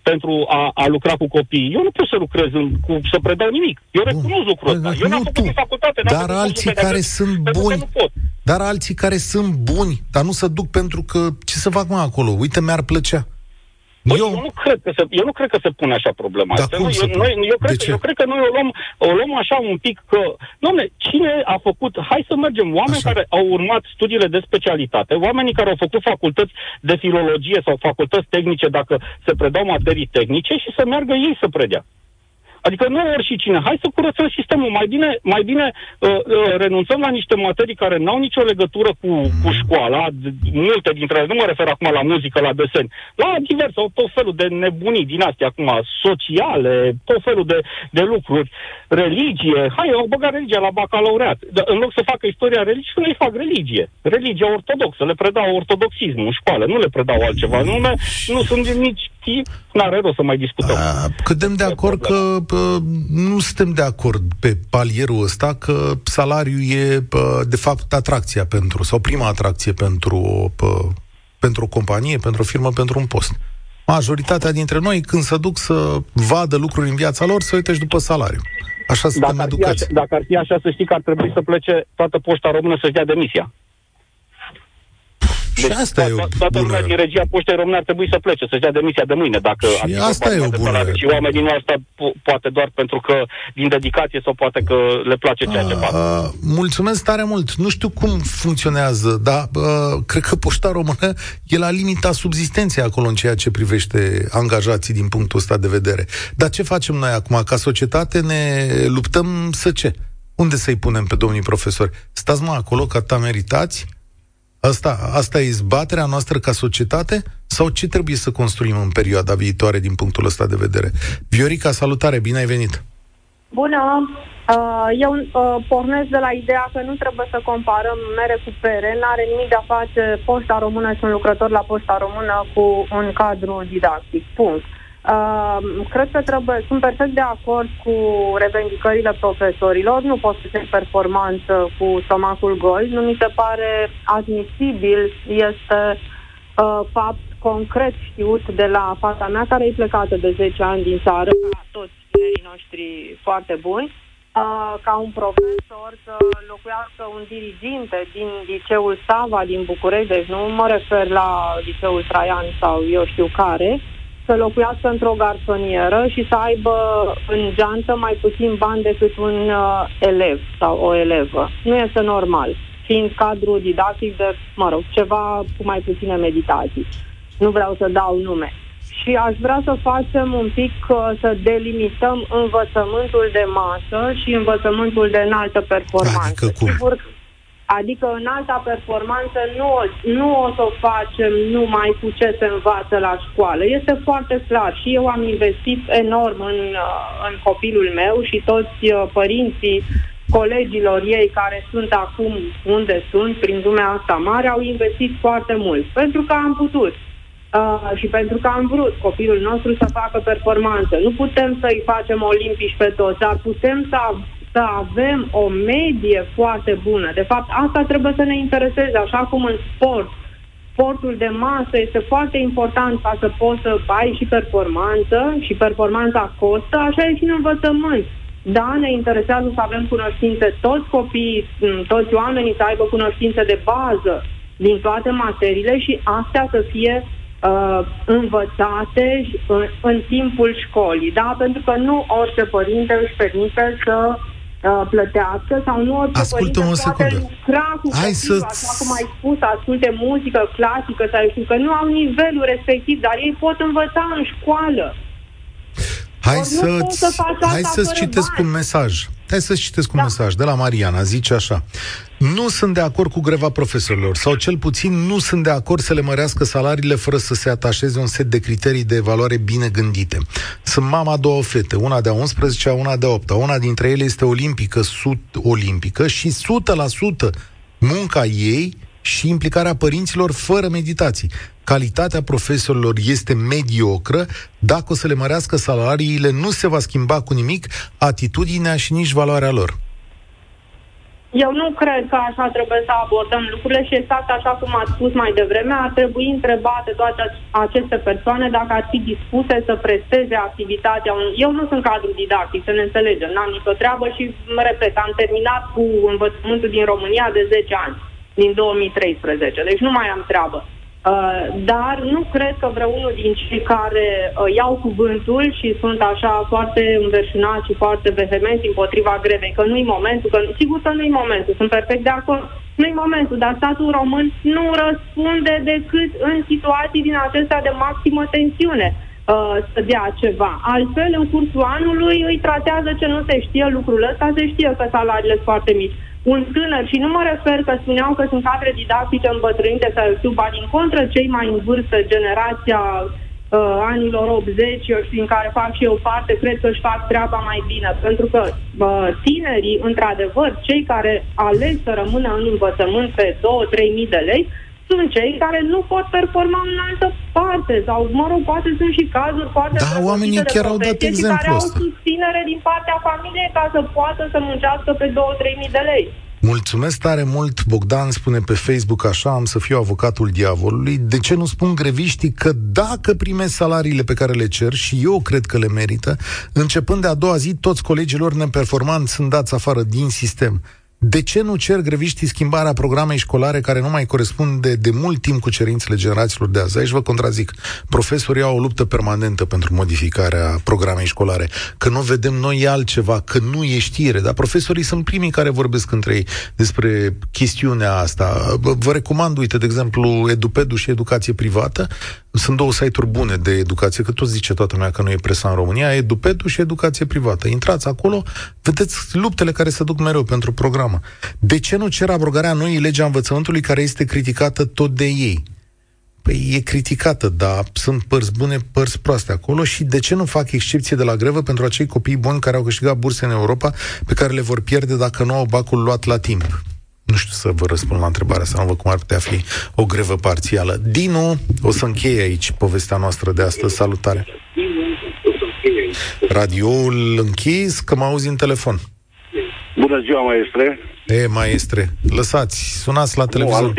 Speaker 14: pentru a, a lucra cu copiii. Eu nu pot să lucrez în, cu, să predau nimic. Eu recunosc lucrul ăsta. Eu n-am făcut în facultate. n-am
Speaker 1: Dar
Speaker 14: făcut
Speaker 1: alții
Speaker 14: cursul
Speaker 1: care
Speaker 14: pedagogic,
Speaker 1: sunt
Speaker 14: pentru că
Speaker 1: buni,
Speaker 14: nu pot.
Speaker 1: dar alții care sunt buni, dar nu se duc pentru că ce să fac mă acolo? Uite, mi-ar plăcea.
Speaker 14: Băi, eu... eu, nu cred că se, eu nu cred că se pune așa problema.
Speaker 1: Dar
Speaker 14: asta.
Speaker 1: cum
Speaker 14: Nu,
Speaker 1: se
Speaker 14: eu,
Speaker 1: pune?
Speaker 14: noi, eu, cred
Speaker 1: De
Speaker 14: că,
Speaker 1: ce?
Speaker 14: eu cred că noi o luăm, o luăm așa un pic că, domne, cine a făcut, hai să mergem, oameni așa. care au urmat studiile de specialitate, oamenii care au făcut facultăți de filologie sau facultăți tehnice dacă se predau materii tehnice și să meargă ei să predea. Adică nu ori și cine. Hai să curățăm sistemul. Mai bine, mai bine uh, uh, renunțăm la niște materii care n-au nicio legătură cu, cu școala. Multe dintre ele, nu mă refer acum la muzică, la desen, la diverse, tot felul de nebunii din astea acum, sociale, tot felul de, de lucruri, religie. Hai, au băgat religia la bacalaureat. Dar în loc să facă istoria religiei, ei fac religie. Religia ortodoxă. Le predau ortodoxismul în școală, nu le predau altceva. Nu, nu sunt nici n-are rost să mai discutăm. A,
Speaker 1: cădem de acord că nu suntem de acord pe palierul ăsta că salariul e de fapt atracția pentru, sau prima atracție pentru, pentru o companie, pentru o firmă, pentru un post. Majoritatea dintre noi, când se duc să vadă lucruri în viața lor, se uită și după salariu. Așa suntem
Speaker 14: dacă
Speaker 1: educați.
Speaker 14: Ar fi așa, dacă ar fi așa, să știi că ar trebui să plece toată poșta română să-și dea demisia.
Speaker 1: Deci, și asta to- e o
Speaker 14: toată bună... lumea din regia poștei române ar trebui să plece, să-și dea demisia de mâine. Dacă
Speaker 1: și asta e o bună...
Speaker 14: Și oamenii nu asta po- poate doar pentru că din dedicație sau poate că le place ceea ce fac.
Speaker 1: Mulțumesc tare mult. Nu știu cum funcționează, dar uh, cred că poșta română e la limita subzistenței acolo în ceea ce privește angajații din punctul ăsta de vedere. Dar ce facem noi acum? Ca societate ne luptăm să ce? Unde să-i punem pe domnii profesori? Stați mă acolo, că ta meritați? Asta, asta e izbaterea noastră ca societate? Sau ce trebuie să construim în perioada viitoare din punctul ăsta de vedere? Viorica, salutare, bine ai venit!
Speaker 15: Bună! Uh, eu uh, pornesc de la ideea că nu trebuie să comparăm mere cu pere, n-are nimic de a face poșta română și un lucrător la poșta română cu un cadru didactic. Punct. Uh, cred că trebuie, sunt perfect de acord cu revendicările profesorilor, nu pot să fie performanță cu stomacul gol, nu mi se pare admisibil, este uh, fapt concret știut de la fata mea care e plecată de 10 ani din țară, ca toți tinerii noștri foarte buni, uh, ca un profesor să locuiască un diriginte din liceul Sava din București, deci nu mă refer la liceul Traian sau eu știu care, să locuiască într-o garsonieră și să aibă în geantă mai puțin bani decât un uh, elev sau o elevă. Nu este normal, fiind cadru didactic de, mă rog, ceva cu mai puține meditații. Nu vreau să dau nume. Și aș vrea să facem un pic, uh, să delimităm învățământul de masă și învățământul de înaltă performanță.
Speaker 1: Adică cum? Sigur,
Speaker 15: Adică în alta performanță nu, nu o să o facem numai cu ce se învață la școală. Este foarte clar și eu am investit enorm în, uh, în copilul meu și toți uh, părinții colegilor ei care sunt acum unde sunt, prin lumea asta mare, au investit foarte mult. Pentru că am putut. Uh, și pentru că am vrut copilul nostru să facă performanță. Nu putem să-i facem olimpici pe toți, dar putem să să avem o medie foarte bună. De fapt, asta trebuie să ne intereseze, așa cum în sport. Sportul de masă este foarte important ca să poți să ai și performanță și performanța costă, așa e și în învățământ. Da, ne interesează să avem cunoștințe, toți copiii, toți oamenii să aibă cunoștințe de bază din toate materiile și astea să fie uh, învățate în, în timpul școlii, da? Pentru că nu orice părinte își permite să uh, plătească sau nu orice
Speaker 1: Ascultă
Speaker 15: părinte
Speaker 1: o secundă.
Speaker 15: poate lucra cu
Speaker 1: Hai
Speaker 15: copilul,
Speaker 1: să...
Speaker 15: așa cum ai spus, asculte muzică clasică sau știu că nu au nivelul respectiv, dar ei pot învăța în școală.
Speaker 1: Hai
Speaker 15: Or,
Speaker 1: să,
Speaker 15: să
Speaker 1: hai să-ți citesc bani. un mesaj. Hai să citesc un da. mesaj de la Mariana. Zice așa. Nu sunt de acord cu greva profesorilor, sau cel puțin nu sunt de acord să le mărească salariile fără să se atașeze un set de criterii de evaluare bine gândite. Sunt mama două fete, una de 11 una de 8 Una dintre ele este olimpică, sud olimpică și 100% munca ei și implicarea părinților fără meditații. Calitatea profesorilor este mediocră, dacă o să le mărească salariile, nu se va schimba cu nimic atitudinea și nici valoarea lor.
Speaker 15: Eu nu cred că așa trebuie să abordăm lucrurile și exact așa cum ați spus mai devreme, ar trebui întrebate toate aceste persoane dacă ar fi dispuse să presteze activitatea. Eu nu sunt cadru didactic, să ne înțelegem, n-am nicio treabă și, repet, am terminat cu învățământul din România de 10 ani, din 2013, deci nu mai am treabă. Uh, dar nu cred că vreunul din cei care uh, iau cuvântul și sunt așa foarte înverșunați și foarte vehemenți împotriva grevei, că nu-i momentul, că sigur că nu-i momentul, sunt perfect de acord, nu-i momentul, dar statul român nu răspunde decât în situații din acestea de maximă tensiune. uh, să dea ceva. Altfel, în cursul anului îi tratează ce nu se știe lucrul ăsta, se știe că salariile sunt foarte mici. Un tânăr, și nu mă refer că spuneau că sunt cadre didactice îmbătrânite sau eu știu, ba din contră, cei mai în vârstă, generația uh, anilor 80, eu știu, în care fac și eu parte, cred că își fac treaba mai bine. Pentru că uh, tinerii, într-adevăr, cei care aleg să rămână în învățământ pe 2-3 mii de lei, sunt cei care nu pot performa în altă parte sau, mă rog, poate sunt și cazuri foarte
Speaker 1: Da, oamenii chiar au dat exemplu
Speaker 15: care au
Speaker 1: ăsta.
Speaker 15: susținere din partea familiei ca să poată să muncească pe 2-3 mii de lei.
Speaker 1: Mulțumesc tare mult, Bogdan spune pe Facebook așa, am să fiu avocatul diavolului. De ce nu spun greviștii că dacă primesc salariile pe care le cer și eu cred că le merită, începând de a doua zi, toți colegilor neperformanți sunt dați afară din sistem. De ce nu cer greviștii schimbarea programei școlare care nu mai corespunde de mult timp cu cerințele generațiilor de azi? Aici vă contrazic. Profesorii au o luptă permanentă pentru modificarea programei școlare. Că nu vedem noi altceva, că nu e știre, dar profesorii sunt primii care vorbesc între ei despre chestiunea asta. Vă recomand, uite, de exemplu, Edupedu și Educație Privată. Sunt două site-uri bune de educație, că tot zice toată lumea că nu e presa în România, Edupedu și Educație Privată. Intrați acolo, vedeți luptele care se duc mereu pentru programă. De ce nu cer abrogarea noii legea învățământului care este criticată tot de ei? Păi e criticată, dar sunt părți bune, părți proaste acolo și de ce nu fac excepție de la grevă pentru acei copii buni care au câștigat burse în Europa, pe care le vor pierde dacă nu au bacul luat la timp? Nu știu să vă răspund la întrebarea asta, nu văd cum ar putea fi o grevă parțială. Dinu, o să încheie aici povestea noastră de astăzi. Salutare! Radioul închis, că mă auzi în telefon.
Speaker 16: Bună ziua, maestre!
Speaker 1: E, maestre, lăsați, sunați la televizor.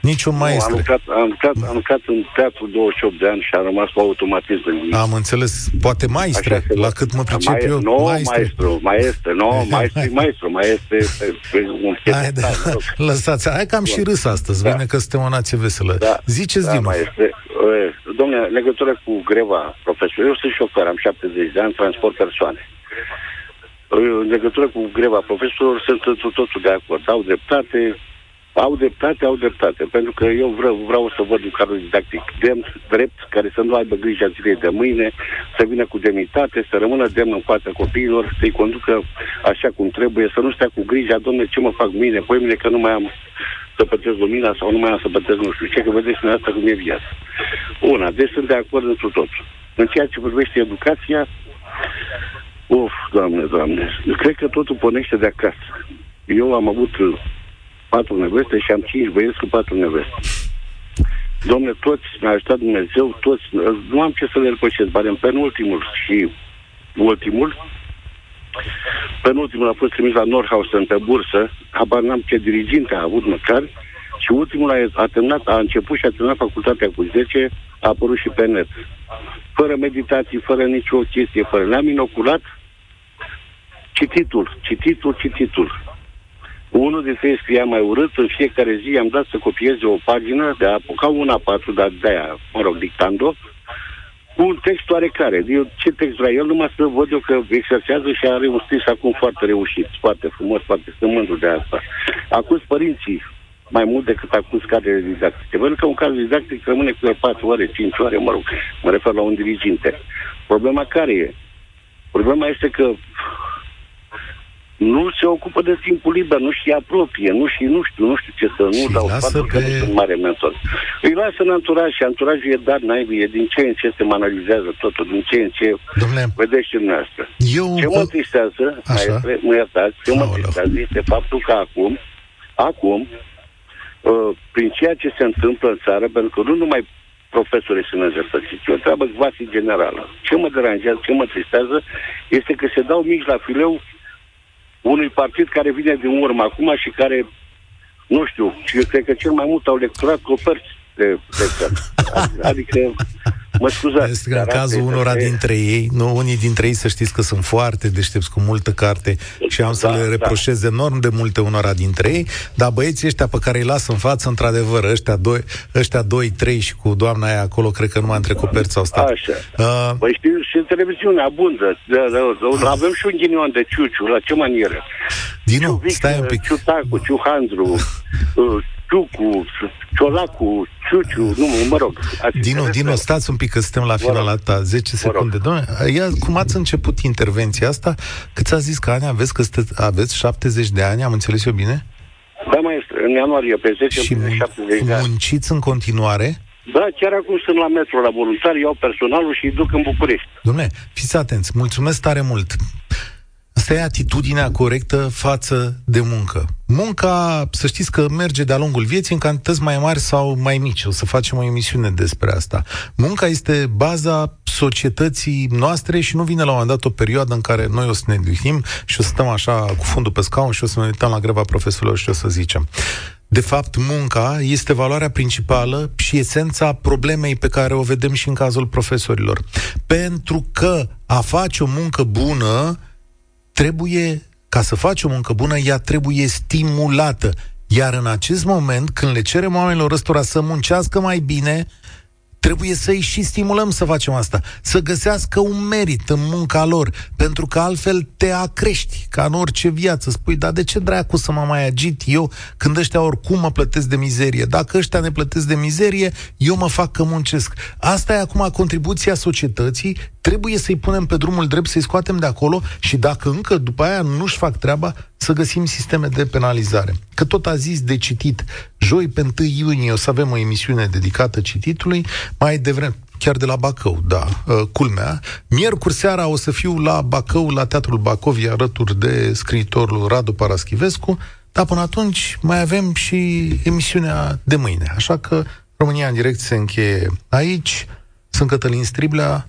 Speaker 1: Niciun
Speaker 16: Nu, am
Speaker 1: maestre.
Speaker 16: lucrat, am, lucrat, am lucrat în teatru 28 de ani și am rămas cu automatism în mine.
Speaker 1: Am înțeles, poate maestre,
Speaker 16: Așa se
Speaker 1: la cât mă pricep
Speaker 16: Mai-
Speaker 1: eu,
Speaker 16: Nu,
Speaker 1: maestre.
Speaker 16: maestru, maestre, nu, <laughs> maestru, e maestru, maestru, e- e un
Speaker 1: Hai, da, <laughs> lăsați, hai că am și râs astăzi, da. că suntem o nație veselă. Ziceți,
Speaker 16: da,
Speaker 1: Dinu.
Speaker 16: maestre. E, Domnule, în legătură cu greva profesorilor, eu sunt șofer, am 70 de ani, transport persoane. În legătură cu greva profesorilor, sunt întru totul de acord. Au dreptate, au dreptate, au dreptate. Pentru că eu vreau, vreau să văd un cadru didactic demn, drept, care să nu aibă grija zilei de mâine, să vină cu demnitate, să rămână demn în fața copiilor, să-i conducă așa cum trebuie, să nu stea cu grija, domne, ce mă fac mâine, păi mine că nu mai am să pătesc lumina sau nu mai am să pătesc nu știu ce, că vedeți asta cum e viața. Una, deci sunt de acord întru totul. În ceea ce privește educația, uf, doamne, doamne, cred că totul pornește de acasă. Eu am avut uh, patru neveste și am cinci băieți cu patru neveste. Domne, toți mi-a ajutat Dumnezeu, toți, uh, nu am ce să le răpășesc, dar în penultimul și ultimul, penultimul a fost trimis la Norhausen pe bursă, habar n-am ce diriginte a avut măcar, și ultimul a, a terminat, a început și a terminat facultatea cu 10, a apărut și pe net. Fără meditații, fără nicio chestie, fără. Ne-am inoculat cititul, cititul, cititul. Unul dintre ei scria mai urât, în fiecare zi i-am dat să copieze o pagină de a apuca una patru, dar de aia, mă rog, dictando, cu un text oarecare. Eu, ce text vrea el? Numai să văd eu că exersează și are un scris acum foarte reușit, foarte frumos, foarte sunt mândru de asta. Acum părinții, mai mult decât acum cadrele didactice. Pentru că un cadru didactic rămâne cu el 4 ore, 5 ore, mă rog, mă refer la un diriginte. Problema care e? Problema este că nu se ocupă de timpul liber, nu știe apropie, nu știe, nu știu, nu știu ce să nu dau
Speaker 1: lasă
Speaker 16: sfaturi, că
Speaker 1: pe-
Speaker 16: nu sunt mare mentor. Îi lasă în anturaj și anturajul e dat naibii, e din ce în ce se analizează totul, din ce în ce
Speaker 1: Domnule,
Speaker 16: vedeți și dumneavoastră.
Speaker 1: Eu
Speaker 16: Ce mă tristează,
Speaker 1: Așa.
Speaker 16: maestre, mă iertați, ce mă tristează este faptul că acum, acum, uh, prin ceea ce se întâmplă în țară, pentru că nu numai profesorii sunt înjăstățiți, e o treabă quasi generală. Ce mă deranjează, ce mă tristează, este că se dau mici la fileu unui partid care vine din urmă acum și care, nu știu, și eu cred că cel mai mult au lecturat coperți de, de țară. <laughs> Adică, mă scuzați.
Speaker 1: Este că în
Speaker 16: dar asta
Speaker 1: cazul
Speaker 16: este-
Speaker 1: unora dintre ei, nu, unii dintre ei să știți că sunt foarte deștepți cu multă carte și am să
Speaker 16: Da,
Speaker 1: le
Speaker 16: da.
Speaker 1: reproșez enorm de multe unora dintre ei, dar băieții ăștia pe care îi las în față, într-adevăr, ăștia doi, ăștia doi, trei și cu doamna aia acolo, cred că numai între coperți au stat.
Speaker 16: Așa.
Speaker 1: Uh,
Speaker 16: Păi știu, și în televiziune abundă. Da, da, da, avem și un ghinion de ciuciu, la ce manieră?
Speaker 1: Dinu,
Speaker 16: Ciu Vic,
Speaker 1: stai un pic.
Speaker 16: Ciu Tacu, Ciu Handru, uh, <laughs> Ciucu, Ciolacu, Ciuciu, nu, mă rog.
Speaker 1: Dino, Dino, stați un pic că suntem la finala ta, 10 secunde. Doamne, ia, cum ați început intervenția asta? Cât a zis că ani aveți, că sunteți, aveți 70 de ani, am înțeles eu bine?
Speaker 16: Da, maestru, în ianuarie, pe 10,
Speaker 1: și mun-
Speaker 16: 70 de ani.
Speaker 1: munciți în continuare?
Speaker 16: Da, chiar acum sunt la metro, la voluntar, iau personalul și îi duc în București.
Speaker 1: Domnule, fiți atenți, mulțumesc tare mult. Asta e atitudinea corectă față de muncă. Munca, să știți că merge de-a lungul vieții în cantități mai mari sau mai mici. O să facem o emisiune despre asta. Munca este baza societății noastre și nu vine la un moment dat o perioadă în care noi o să ne odihnim și o să stăm așa cu fundul pe scaun și o să ne uităm la greva profesorilor și o să zicem. De fapt, munca este valoarea principală și esența problemei pe care o vedem și în cazul profesorilor. Pentru că a face o muncă bună trebuie, ca să faci o muncă bună, ea trebuie stimulată. Iar în acest moment, când le cerem oamenilor ăstora să muncească mai bine, trebuie să-i și stimulăm să facem asta, să găsească un merit în munca lor, pentru că altfel te acrești, ca în orice viață. Spui, dar de ce dracu să mă mai agit eu când ăștia oricum mă plătesc de mizerie? Dacă ăștia ne plătesc de mizerie, eu mă fac că muncesc. Asta e acum contribuția societății, trebuie să-i punem pe drumul drept, să-i scoatem de acolo și dacă încă după aia nu-și fac treaba, să găsim sisteme de penalizare. Că tot a zis de citit, joi pe 1 iunie o să avem o emisiune dedicată cititului, mai devreme, chiar de la Bacău, da, uh, culmea. Miercuri seara o să fiu la Bacău, la Teatrul Bacovia, alături de scriitorul Radu Paraschivescu, dar până atunci mai avem și emisiunea de mâine. Așa că România în direct se încheie aici. Sunt Cătălin Striblea,